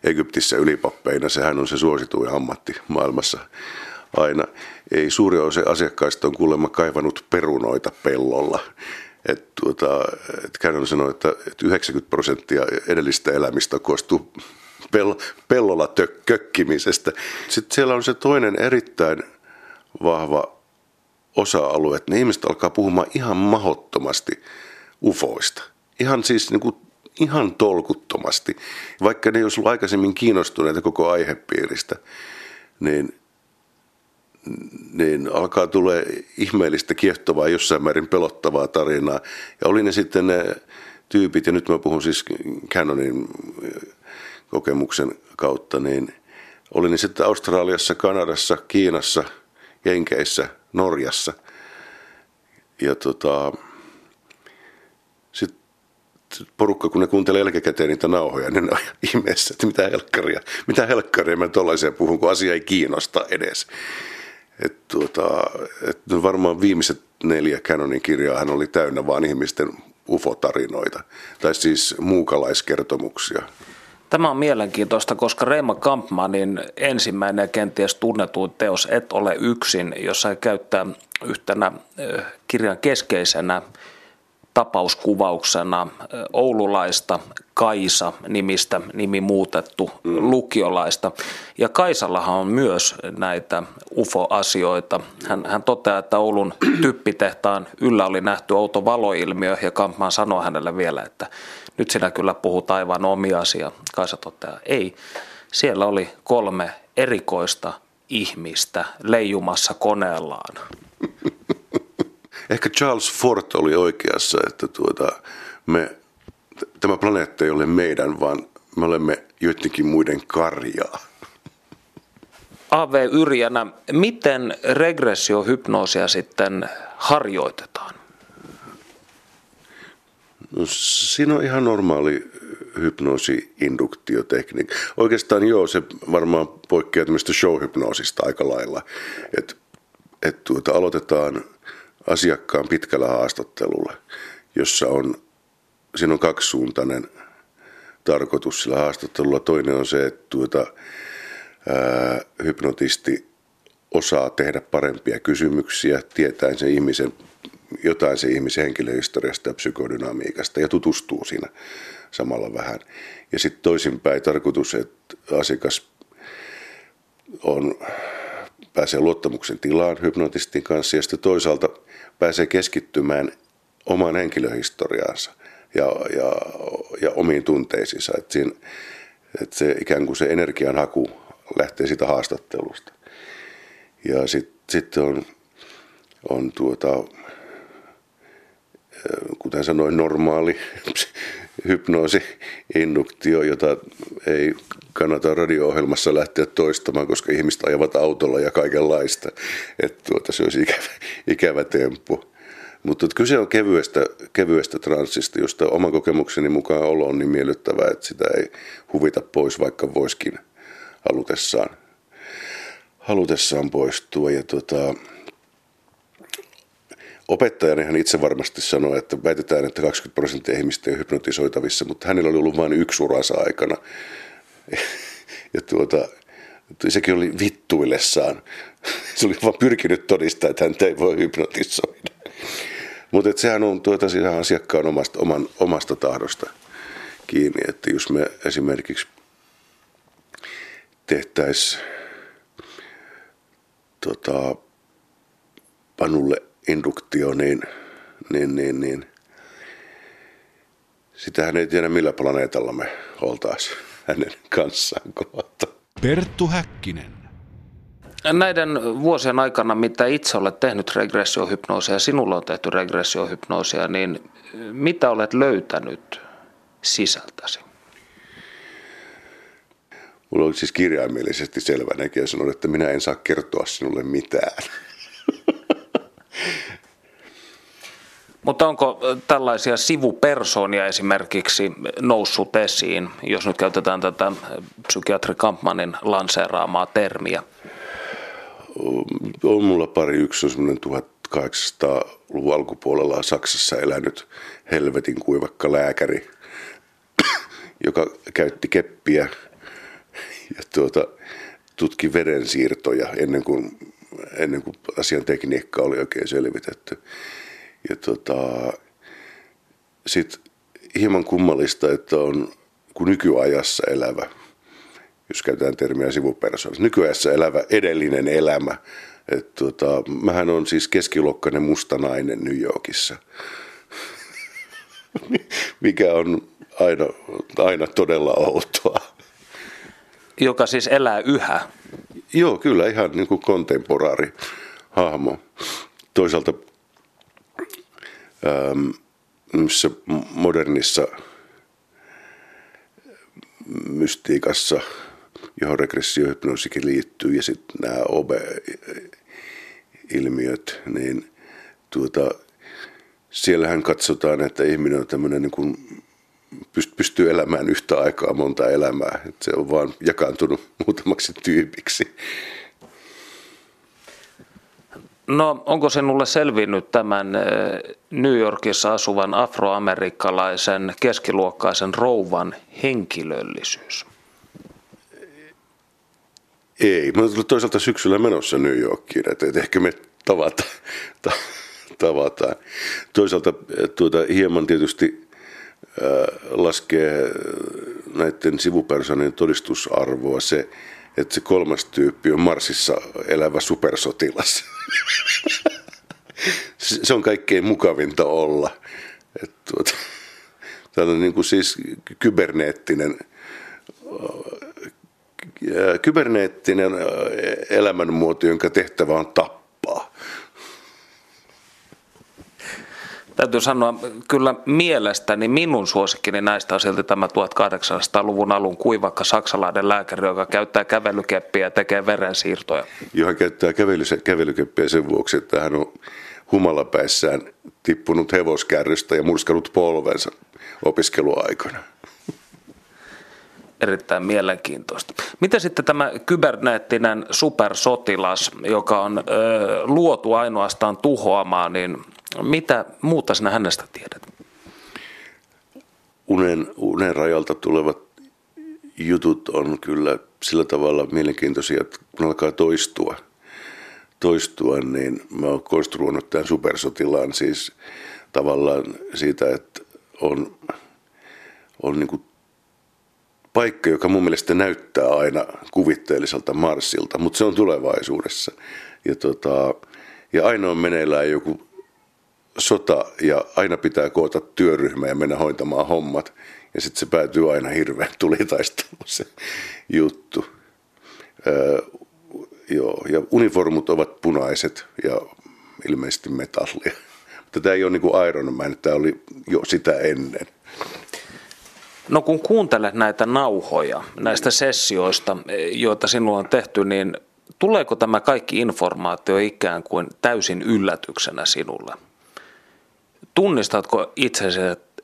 Egyptissä ylipappeina, sehän on se suosituin ammatti maailmassa aina. Ei suuri osa asiakkaista on kuulemma kaivannut perunoita pellolla. Et tuota, et Cannon sanoi, että, että 90 prosenttia edellistä elämistä koostuu pellolla tök, kökkimisestä. Sitten siellä on se toinen erittäin vahva osa-alue, että ne ihmiset alkaa puhumaan ihan mahottomasti ufoista. Ihan siis niin kuin, ihan tolkuttomasti. Vaikka ne ei olisi ollut aikaisemmin kiinnostuneita koko aihepiiristä, niin niin alkaa tulee ihmeellistä, kiehtovaa, jossain määrin pelottavaa tarinaa. Ja oli ne sitten ne tyypit, ja nyt mä puhun siis Canonin kokemuksen kautta, niin oli ne sitten Australiassa, Kanadassa, Kiinassa, Jenkeissä, Norjassa. Ja tota, sitten porukka, kun ne kuuntelee jälkikäteen niitä nauhoja, niin ne on ihmeessä, että mitä helkkaria, mitä helkkaria mä tollaiseen puhun, kun asia ei kiinnosta edes. Et tuota, et varmaan viimeiset neljä Canonin kirjaa hän oli täynnä vaan ihmisten ufotarinoita, tai siis muukalaiskertomuksia. Tämä on mielenkiintoista, koska Reima Kampmanin ensimmäinen ja kenties tunnetuin teos Et ole yksin, jossa hän käyttää yhtenä kirjan keskeisenä tapauskuvauksena oululaista Kaisa nimistä, nimi muutettu mm. lukiolaista. Ja Kaisallahan on myös näitä UFO-asioita. Hän, hän toteaa, että Oulun typpitehtaan yllä oli nähty outo valoilmiö ja Kampman sanoi hänelle vielä, että nyt sinä kyllä puhut aivan omia asia. Kaisa toteaa, ei. Siellä oli kolme erikoista ihmistä leijumassa koneellaan. Ehkä Charles Ford oli oikeassa, että tuota, me, tämä planeetta ei ole meidän, vaan me olemme joidenkin muiden karjaa. A.V. Yrjänä, miten regressiohypnoosia sitten harjoitetaan? No, siinä on ihan normaali hypnoosi-induktiotekniikka. Oikeastaan joo, se varmaan poikkeaa tämmöistä show-hypnoosista aika lailla. Että et tuota, aloitetaan asiakkaan pitkällä haastattelulla, jossa on, siinä on kaksisuuntainen tarkoitus sillä haastattelulla. Toinen on se, että tuota, ää, hypnotisti osaa tehdä parempia kysymyksiä, tietäen sen ihmisen, jotain se ihmisen henkilöhistoriasta ja psykodynamiikasta ja tutustuu siinä samalla vähän. Ja sitten toisinpäin tarkoitus, että asiakas on, pääsee luottamuksen tilaan hypnotistin kanssa ja sitten toisaalta pääsee keskittymään omaan henkilöhistoriaansa ja, ja, ja omiin tunteisiinsa. Että, siinä, että se ikään kuin se energian haku lähtee siitä haastattelusta. Ja sitten sit on, on tuota, kuten sanoin, normaali hypnoosi-induktio, jota ei kannata radio-ohjelmassa lähteä toistamaan, koska ihmiset ajavat autolla ja kaikenlaista. Että tuota, se olisi ikävä, ikävä temppu. Mutta kyse on kevyestä, kevyestä transsista, josta oman kokemukseni mukaan olo on niin miellyttävää, että sitä ei huvita pois, vaikka voiskin halutessaan, halutessaan poistua. Ja tota, opettajani hän itse varmasti sanoi, että väitetään, että 20 prosenttia ihmistä ei hypnotisoitavissa, mutta hänellä oli ollut vain yksi uransa aikana. Ja tuota, sekin oli vittuillessaan. Se oli vaan pyrkinyt todistaa, että hän ei voi hypnotisoida. Mutta sehän on tuota asiakkaan omasta, oman, omasta tahdosta kiinni, että jos me esimerkiksi tehtäisiin tota, panulle induktio, niin, niin, niin, niin sitähän ei tiedä millä planeetalla me oltaisiin hänen kanssaan kohta. Perttu Häkkinen. Näiden vuosien aikana, mitä itse olet tehnyt regressiohypnoosia ja sinulla on tehty regressiohypnoosia, niin mitä olet löytänyt sisältäsi? Mulla oli siis kirjaimellisesti selvä näkijä sanoi, että minä en saa kertoa sinulle mitään. Mutta onko tällaisia sivupersonia esimerkiksi noussut esiin, jos nyt käytetään tätä psykiatri Kampmanin lanseeraamaa termiä? On mulla pari. Yksi on semmoinen 1800-luvun alkupuolella Saksassa elänyt helvetin kuivakka lääkäri, joka käytti keppiä ja tuota, tutki vedensiirtoja ennen kuin, ennen kuin asian tekniikka oli oikein selvitetty. Ja tota, sitten hieman kummallista, että on kun nykyajassa elävä, jos käytetään termiä sivupersoonassa, nykyajassa elävä edellinen elämä. Et tota, mähän on siis keskiluokkainen musta nainen New Yorkissa, mikä on aina, aina todella outoa. Joka siis elää yhä. Joo, kyllä ihan niin kuin kontemporaari hahmo. Toisaalta missä modernissa mystiikassa, johon regressiohypnoosikin liittyy, ja sitten nämä OBE-ilmiöt, niin tuota, siellähän katsotaan, että ihminen on tämmöinen niin pystyy elämään yhtä aikaa monta elämää. Että se on vaan jakaantunut muutamaksi tyypiksi. No onko sinulle selvinnyt tämän eh, New Yorkissa asuvan afroamerikkalaisen keskiluokkaisen rouvan henkilöllisyys? Ei, mä olen toisaalta syksyllä menossa New Yorkiin, että, ehkä me tavata, ta, tavataan. Toisaalta eh, tuota, hieman tietysti laskee näiden sivupersonien todistusarvoa se, että se kolmas tyyppi on Marsissa elävä supersotilas. se on kaikkein mukavinta olla. Että tuota, on niin kuin siis kyberneettinen, kyberneettinen elämänmuoto, jonka tehtävä on tappaa. Täytyy sanoa, kyllä mielestäni minun suosikkini näistä on silti tämä 1800-luvun alun kuivakka saksalainen lääkäri, joka käyttää kävelykeppiä ja tekee verensiirtoja. Johon käyttää kävelykeppiä sen vuoksi, että hän on humalapäissään tippunut hevoskärrystä ja murskannut polvensa opiskeluaikana. Erittäin mielenkiintoista. Mitä sitten tämä kyberneettinen supersotilas, joka on ö, luotu ainoastaan tuhoamaan, niin mitä muuta sinä hänestä tiedät? Unen, unen rajalta tulevat jutut on kyllä sillä tavalla mielenkiintoisia, että kun alkaa toistua, toistua niin mä oon konstruoinut tämän supersotilaan siis tavallaan siitä, että on, on niin kuin paikka, joka mun mielestä näyttää aina kuvitteelliselta Marsilta, mutta se on tulevaisuudessa. Ja, tota, ja aina on meneillään joku sota ja aina pitää koota työryhmä ja mennä hoitamaan hommat. Ja sitten se päätyy aina hirveän tulitaisteluun se juttu. Öö, joo, ja uniformut ovat punaiset ja ilmeisesti metallia. Mutta tämä ei ole niin kuin Iron Man, tämä oli jo sitä ennen. No kun kuuntelet näitä nauhoja näistä sessioista, joita sinulla on tehty, niin tuleeko tämä kaikki informaatio ikään kuin täysin yllätyksenä sinulle? Tunnistatko itsesi,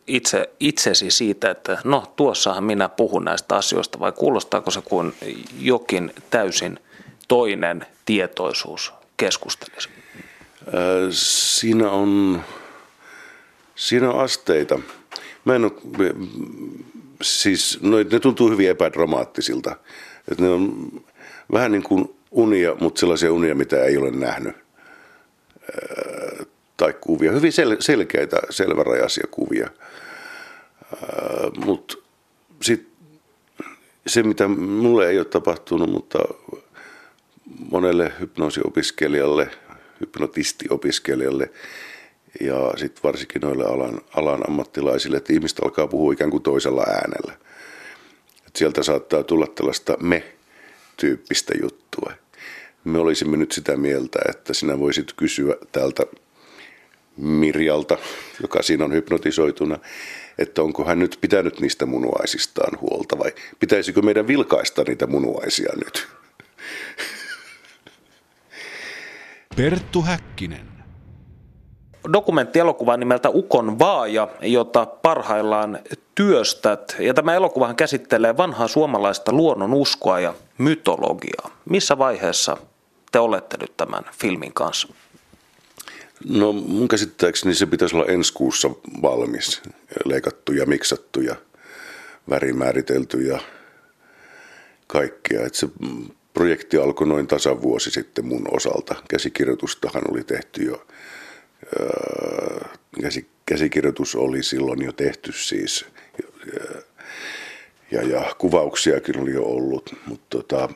itse, itsesi siitä, että no tuossahan minä puhun näistä asioista vai kuulostaako se kuin jokin täysin toinen tietoisuus keskustelisi? Siinä on, siinä on asteita. Mä en ole, siis no, ne tuntuu hyvin epädramaattisilta. Että ne on vähän niin kuin unia, mutta sellaisia unia, mitä ei ole nähnyt. Tai kuvia. Hyvin sel- selkeitä, selvärajaisia kuvia. Mutta sitten se, mitä mulle ei ole tapahtunut, mutta monelle hypnoosiopiskelijalle, hypnotistiopiskelijalle ja sitten varsinkin noille alan, alan ammattilaisille, että ihmiset alkaa puhua ikään kuin toisella äänellä. Et sieltä saattaa tulla tällaista me-tyyppistä juttua. Me olisimme nyt sitä mieltä, että sinä voisit kysyä tältä Mirjalta, joka siinä on hypnotisoituna, että onko hän nyt pitänyt niistä munuaisistaan huolta vai pitäisikö meidän vilkaista niitä munuaisia nyt? Perttu Häkkinen. Dokumenttielokuva nimeltä Ukon vaaja, jota parhaillaan työstät. Ja tämä elokuvahan käsittelee vanhaa suomalaista luonnon uskoa ja mytologiaa. Missä vaiheessa te olette nyt tämän filmin kanssa? No mun käsittääkseni se pitäisi olla ensi kuussa valmis, leikattu ja miksattu ja värimääritelty ja kaikkea. Et se projekti alkoi noin tasan vuosi sitten mun osalta. Käsikirjoitustahan oli tehty jo, käsikirjoitus oli silloin jo tehty siis ja, ja kuvauksiakin oli jo ollut, mutta tota,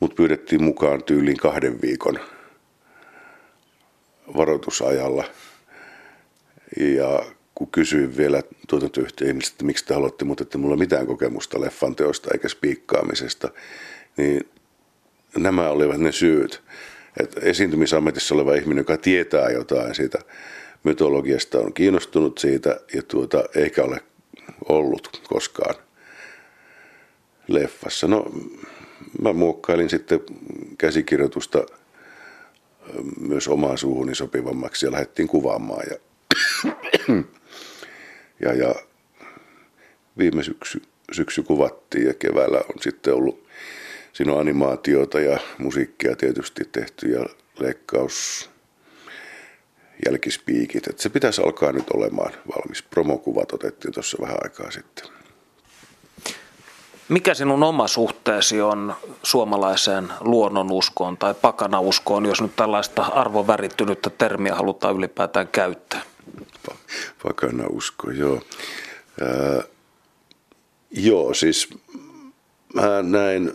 mut pyydettiin mukaan tyyliin kahden viikon – varoitusajalla. Ja kun kysyin vielä tuotantoyhtiön että miksi te haluatte, mutta että mulla mitään kokemusta leffan teosta eikä spiikkaamisesta, niin nämä olivat ne syyt. Että esiintymisammatissa oleva ihminen, joka tietää jotain siitä mytologiasta, on kiinnostunut siitä ja tuota, eikä ole ollut koskaan leffassa. No, mä muokkailin sitten käsikirjoitusta – myös omaan suuhuni sopivammaksi ja lähdettiin kuvaamaan. Ja, ja, ja viime syksy, syksy kuvattiin ja keväällä on sitten ollut, siinä on animaatiota ja musiikkia tietysti tehty ja leikkaus, jälkispiikit. Että se pitäisi alkaa nyt olemaan valmis. Promokuvat otettiin tuossa vähän aikaa sitten. Mikä sinun oma suhteesi on suomalaiseen luonnonuskoon tai pakanauskoon, jos nyt tällaista arvovärittynyttä termiä halutaan ylipäätään käyttää? Pakanausko, joo. Ää, joo, siis mä näin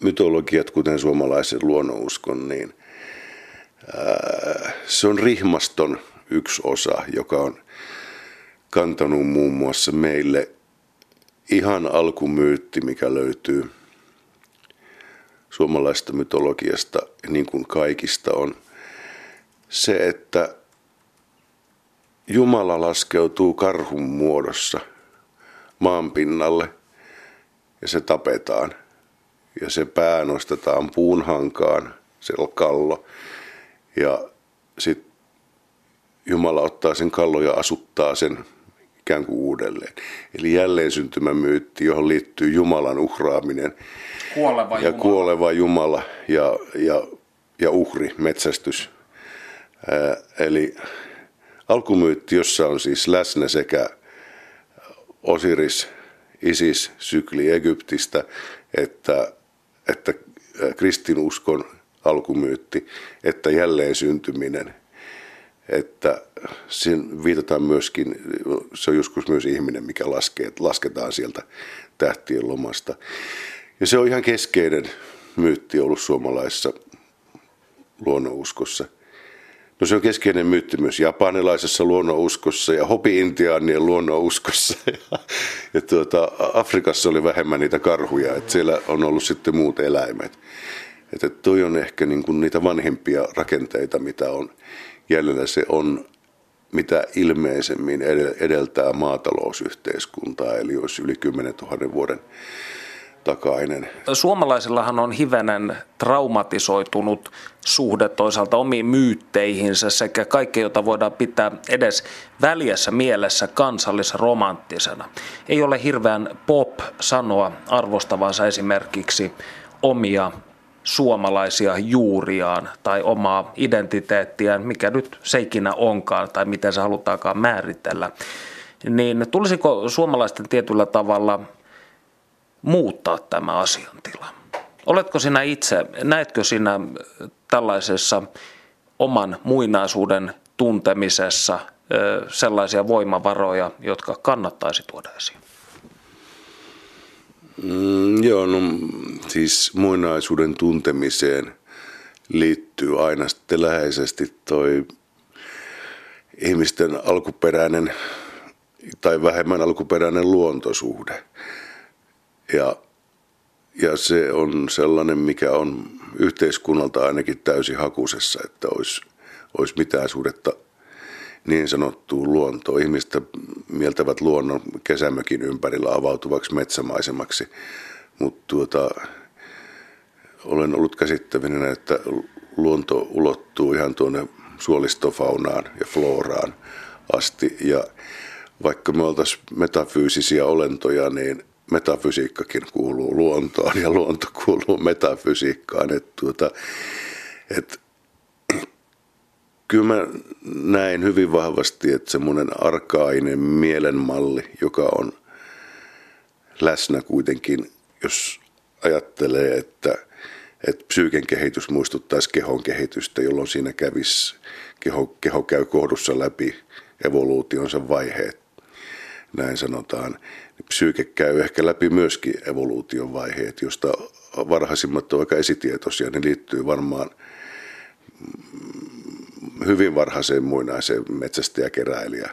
mytologiat, kuten suomalaisen luonnonuskon, niin ää, se on rihmaston yksi osa, joka on kantanut muun muassa meille ihan alkumyytti, mikä löytyy suomalaista mytologiasta, niin kuin kaikista on se, että Jumala laskeutuu karhun muodossa maan pinnalle ja se tapetaan. Ja se pää nostetaan puun hankaan, se kallo. Ja sitten Jumala ottaa sen kallon ja asuttaa sen ikään kuin uudelleen. Eli jälleen myytti, johon liittyy Jumalan uhraaminen. Kuoleva ja Jumala. kuoleva Jumala ja, ja, ja uhri, metsästys. Ää, eli alkumyytti, jossa on siis läsnä sekä Osiris, Isis, sykli Egyptistä, että, että kristinuskon alkumyytti, että jälleen syntyminen – että siinä viitataan myöskin, se on joskus myös ihminen, mikä laskee, lasketaan sieltä tähtien lomasta. Ja se on ihan keskeinen myytti ollut suomalaisessa luonnonuskossa. No se on keskeinen myytti myös japanilaisessa luonnonuskossa ja hopi-intiaanien luonnonuskossa. Ja, ja tuota, Afrikassa oli vähemmän niitä karhuja, että siellä on ollut sitten muut eläimet. Että toi on ehkä niin kuin niitä vanhempia rakenteita, mitä on jäljellä se on mitä ilmeisemmin edeltää maatalousyhteiskuntaa, eli olisi yli 10 000 vuoden takainen. Suomalaisillahan on hivenen traumatisoitunut suhde toisaalta omiin myytteihinsä sekä kaikkea, jota voidaan pitää edes väljässä mielessä kansallisromanttisena. Ei ole hirveän pop sanoa arvostavansa esimerkiksi omia suomalaisia juuriaan tai omaa identiteettiään, mikä nyt se ikinä onkaan tai miten se halutaankaan määritellä, niin tulisiko suomalaisten tietyllä tavalla muuttaa tämä asiantila? Oletko sinä itse, näetkö sinä tällaisessa oman muinaisuuden tuntemisessa sellaisia voimavaroja, jotka kannattaisi tuoda esiin? Mm, joo, no siis muinaisuuden tuntemiseen liittyy aina sitten läheisesti toi ihmisten alkuperäinen tai vähemmän alkuperäinen luontosuhde. Ja, ja se on sellainen, mikä on yhteiskunnalta ainakin täysin hakusessa, että olisi, olisi mitään suhdetta niin sanottuun luontoon. Ihmistä mieltävät luonnon kesämökin ympärillä avautuvaksi metsämaisemaksi, mutta tuota, olen ollut käsittävinä, että luonto ulottuu ihan tuonne suolistofaunaan ja floraan asti. Ja vaikka me oltaisiin metafyysisiä olentoja, niin metafysiikkakin kuuluu luontoon ja luonto kuuluu metafysiikkaan. Että tuota, et, kyllä mä näin hyvin vahvasti, että semmoinen arkainen mielenmalli, joka on läsnä kuitenkin, jos ajattelee, että, että psyyken kehitys muistuttaisi kehon kehitystä, jolloin siinä kävisi, keho, keho käy kohdussa läpi evoluutionsa vaiheet, näin sanotaan. Psyyke käy ehkä läpi myöskin evoluution vaiheet, josta varhaisimmat ovat aika esitietoisia, ne liittyy varmaan – hyvin varhaiseen muinaiseen metsästäjäkeräilijä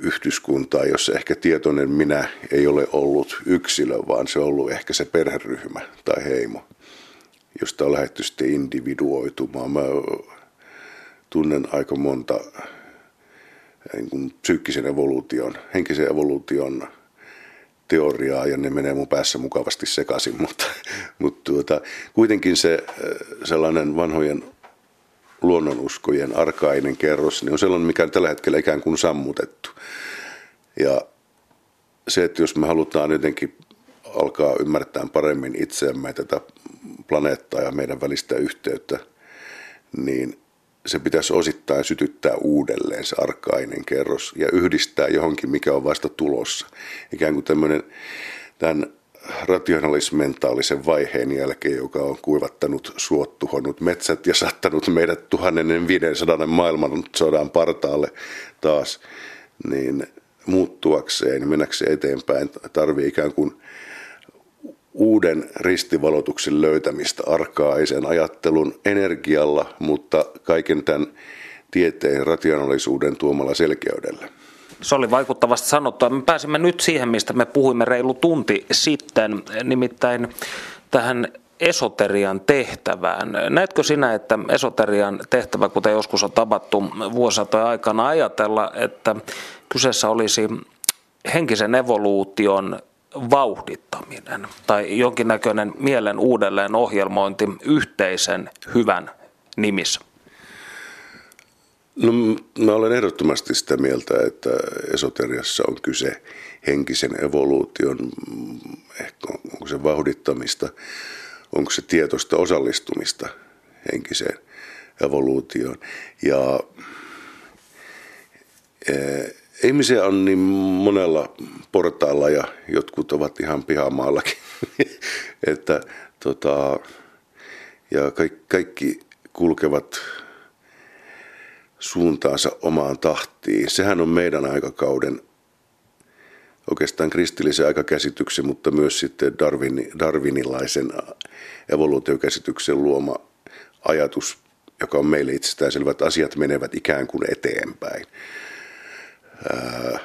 yhdyskuntaa, jossa ehkä tietoinen minä ei ole ollut yksilö, vaan se on ollut ehkä se perheryhmä tai heimo, josta on lähdetty sitten individuoitumaan. Mä tunnen aika monta niin kuin psyykkisen evoluution, henkisen evoluution teoriaa ja ne menee mun päässä mukavasti sekaisin, mutta, mutta tuota, kuitenkin se sellainen vanhojen luonnonuskojen arkainen kerros, niin on sellainen, mikä on tällä hetkellä ikään kuin sammutettu. Ja se, että jos me halutaan jotenkin alkaa ymmärtää paremmin itseämme tätä planeettaa ja meidän välistä yhteyttä, niin se pitäisi osittain sytyttää uudelleen se arkainen kerros ja yhdistää johonkin, mikä on vasta tulossa. Ikään kuin tämmöinen tämän rationalismentaalisen vaiheen jälkeen, joka on kuivattanut suot, tuhonnut metsät ja saattanut meidät 1500 maailman sodan partaalle taas, niin muuttuakseen, mennäkseen eteenpäin, tarvii ikään kuin uuden ristivalotuksen löytämistä arkaisen ajattelun energialla, mutta kaiken tämän tieteen rationaalisuuden tuomalla selkeydellä. Se oli vaikuttavasti sanottua. Me pääsimme nyt siihen, mistä me puhuimme reilu tunti sitten, nimittäin tähän esoterian tehtävään. Näetkö sinä, että esoterian tehtävä, kuten joskus on tavattu vuosisatojen aikana ajatella, että kyseessä olisi henkisen evoluution vauhdittaminen tai jonkinnäköinen mielen uudelleen ohjelmointi yhteisen hyvän nimissä? No mä olen ehdottomasti sitä mieltä, että esoteriassa on kyse henkisen evoluution, ehkä onko se vauhdittamista, onko se tietoista osallistumista henkiseen evoluutioon. Ja e, ihmisiä on niin monella portaalla ja jotkut ovat ihan pihamaallakin, että tota, ja kaikki, kaikki kulkevat suuntaansa omaan tahtiin. Sehän on meidän aikakauden oikeastaan kristillisen aikakäsityksen, mutta myös sitten Darwin, darwinilaisen evoluutiokäsityksen luoma ajatus, joka on meille itsestäänselvä, että asiat menevät ikään kuin eteenpäin. Ää,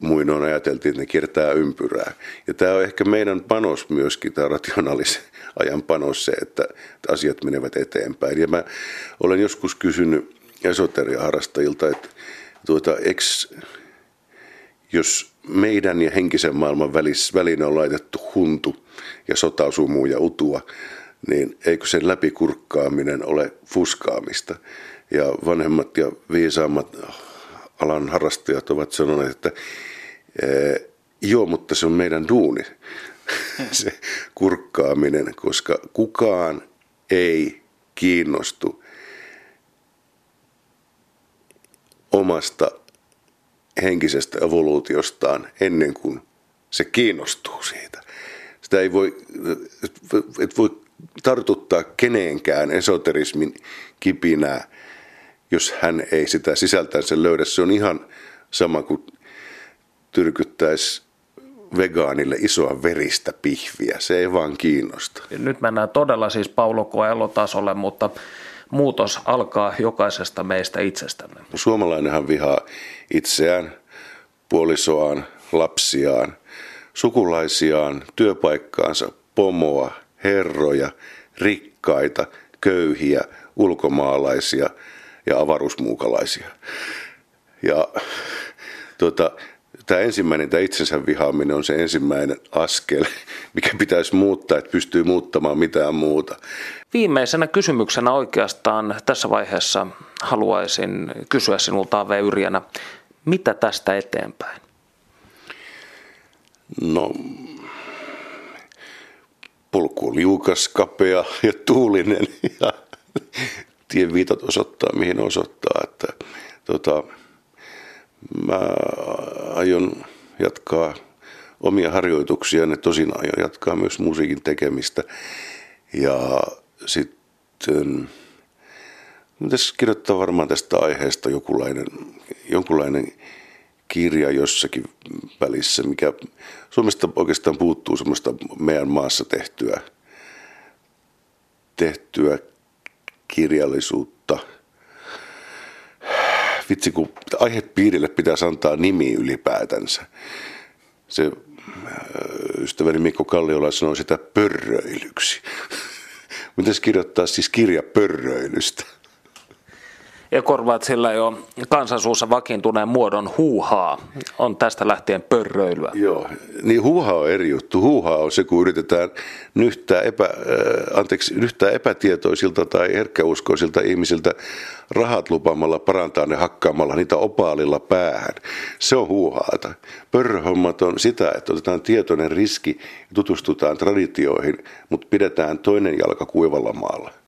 muinoin ajateltiin, että ne kiertää ympyrää. Ja tämä on ehkä meidän panos myöskin, tämä rationaalisen ajan panos se, että, asiat menevät eteenpäin. Ja mä olen joskus kysynyt esoteriaharrastajilta, että tuota, eks, jos meidän ja henkisen maailman väline on laitettu huntu ja sotasumu ja utua, niin eikö sen läpikurkkaaminen ole fuskaamista? Ja vanhemmat ja viisaammat alan harrastajat ovat sanoneet, että joo, mutta se on meidän duuni, se kurkkaaminen, koska kukaan ei kiinnostu omasta henkisestä evoluutiostaan ennen kuin se kiinnostuu siitä. Sitä ei voi, et voi tartuttaa keneenkään esoterismin kipinää, jos hän ei sitä sisältänsä löydä. Se on ihan sama kuin tyrkyttäisi vegaanille isoa veristä pihviä. Se ei vaan kiinnosta. Nyt mennään todella siis Paulo Coelho-tasolle, mutta muutos alkaa jokaisesta meistä itsestämme. Suomalainenhan vihaa itseään, puolisoaan, lapsiaan, sukulaisiaan, työpaikkaansa, pomoa, herroja, rikkaita, köyhiä, ulkomaalaisia ja avaruusmuukalaisia. Ja tuota, tämä ensimmäinen, tämä itsensä vihaaminen on se ensimmäinen askel, mikä pitäisi muuttaa, että pystyy muuttamaan mitään muuta. Viimeisenä kysymyksenä oikeastaan tässä vaiheessa haluaisin kysyä sinulta Ave Yrjänä, mitä tästä eteenpäin? No, polku on liukas, kapea ja tuulinen ja tien viitat osoittaa, mihin osoittaa. Että, tota, mä aion jatkaa omia harjoituksia, ne tosin aion jatkaa myös musiikin tekemistä. Ja sitten pitäisi kirjoittaa varmaan tästä aiheesta jonkunlainen, jonkunlainen kirja jossakin välissä, mikä Suomesta oikeastaan puuttuu semmoista meidän maassa tehtyä, tehtyä kirjallisuutta. Vitsi, kun aihepiirille pitäisi antaa nimi ylipäätänsä. Se äh, ystäväni Mikko Kalliola sanoi sitä pörröilyksi. Miten kirjoittaa siis kirja pörröilystä? Ja sillä jo kansansuussa vakiintuneen muodon huuhaa. On tästä lähtien pörröilyä. Joo, niin huuhaa on eri juttu. Huuhaa on se, kun yritetään nyhtää, epä, äh, anteeksi, nyhtää epätietoisilta tai herkkäuskoisilta ihmisiltä rahat lupaamalla parantaa ne hakkaamalla niitä opaalilla päähän. Se on huuhaata. Pörröhommat on sitä, että otetaan tietoinen riski tutustutaan traditioihin, mutta pidetään toinen jalka kuivalla maalla.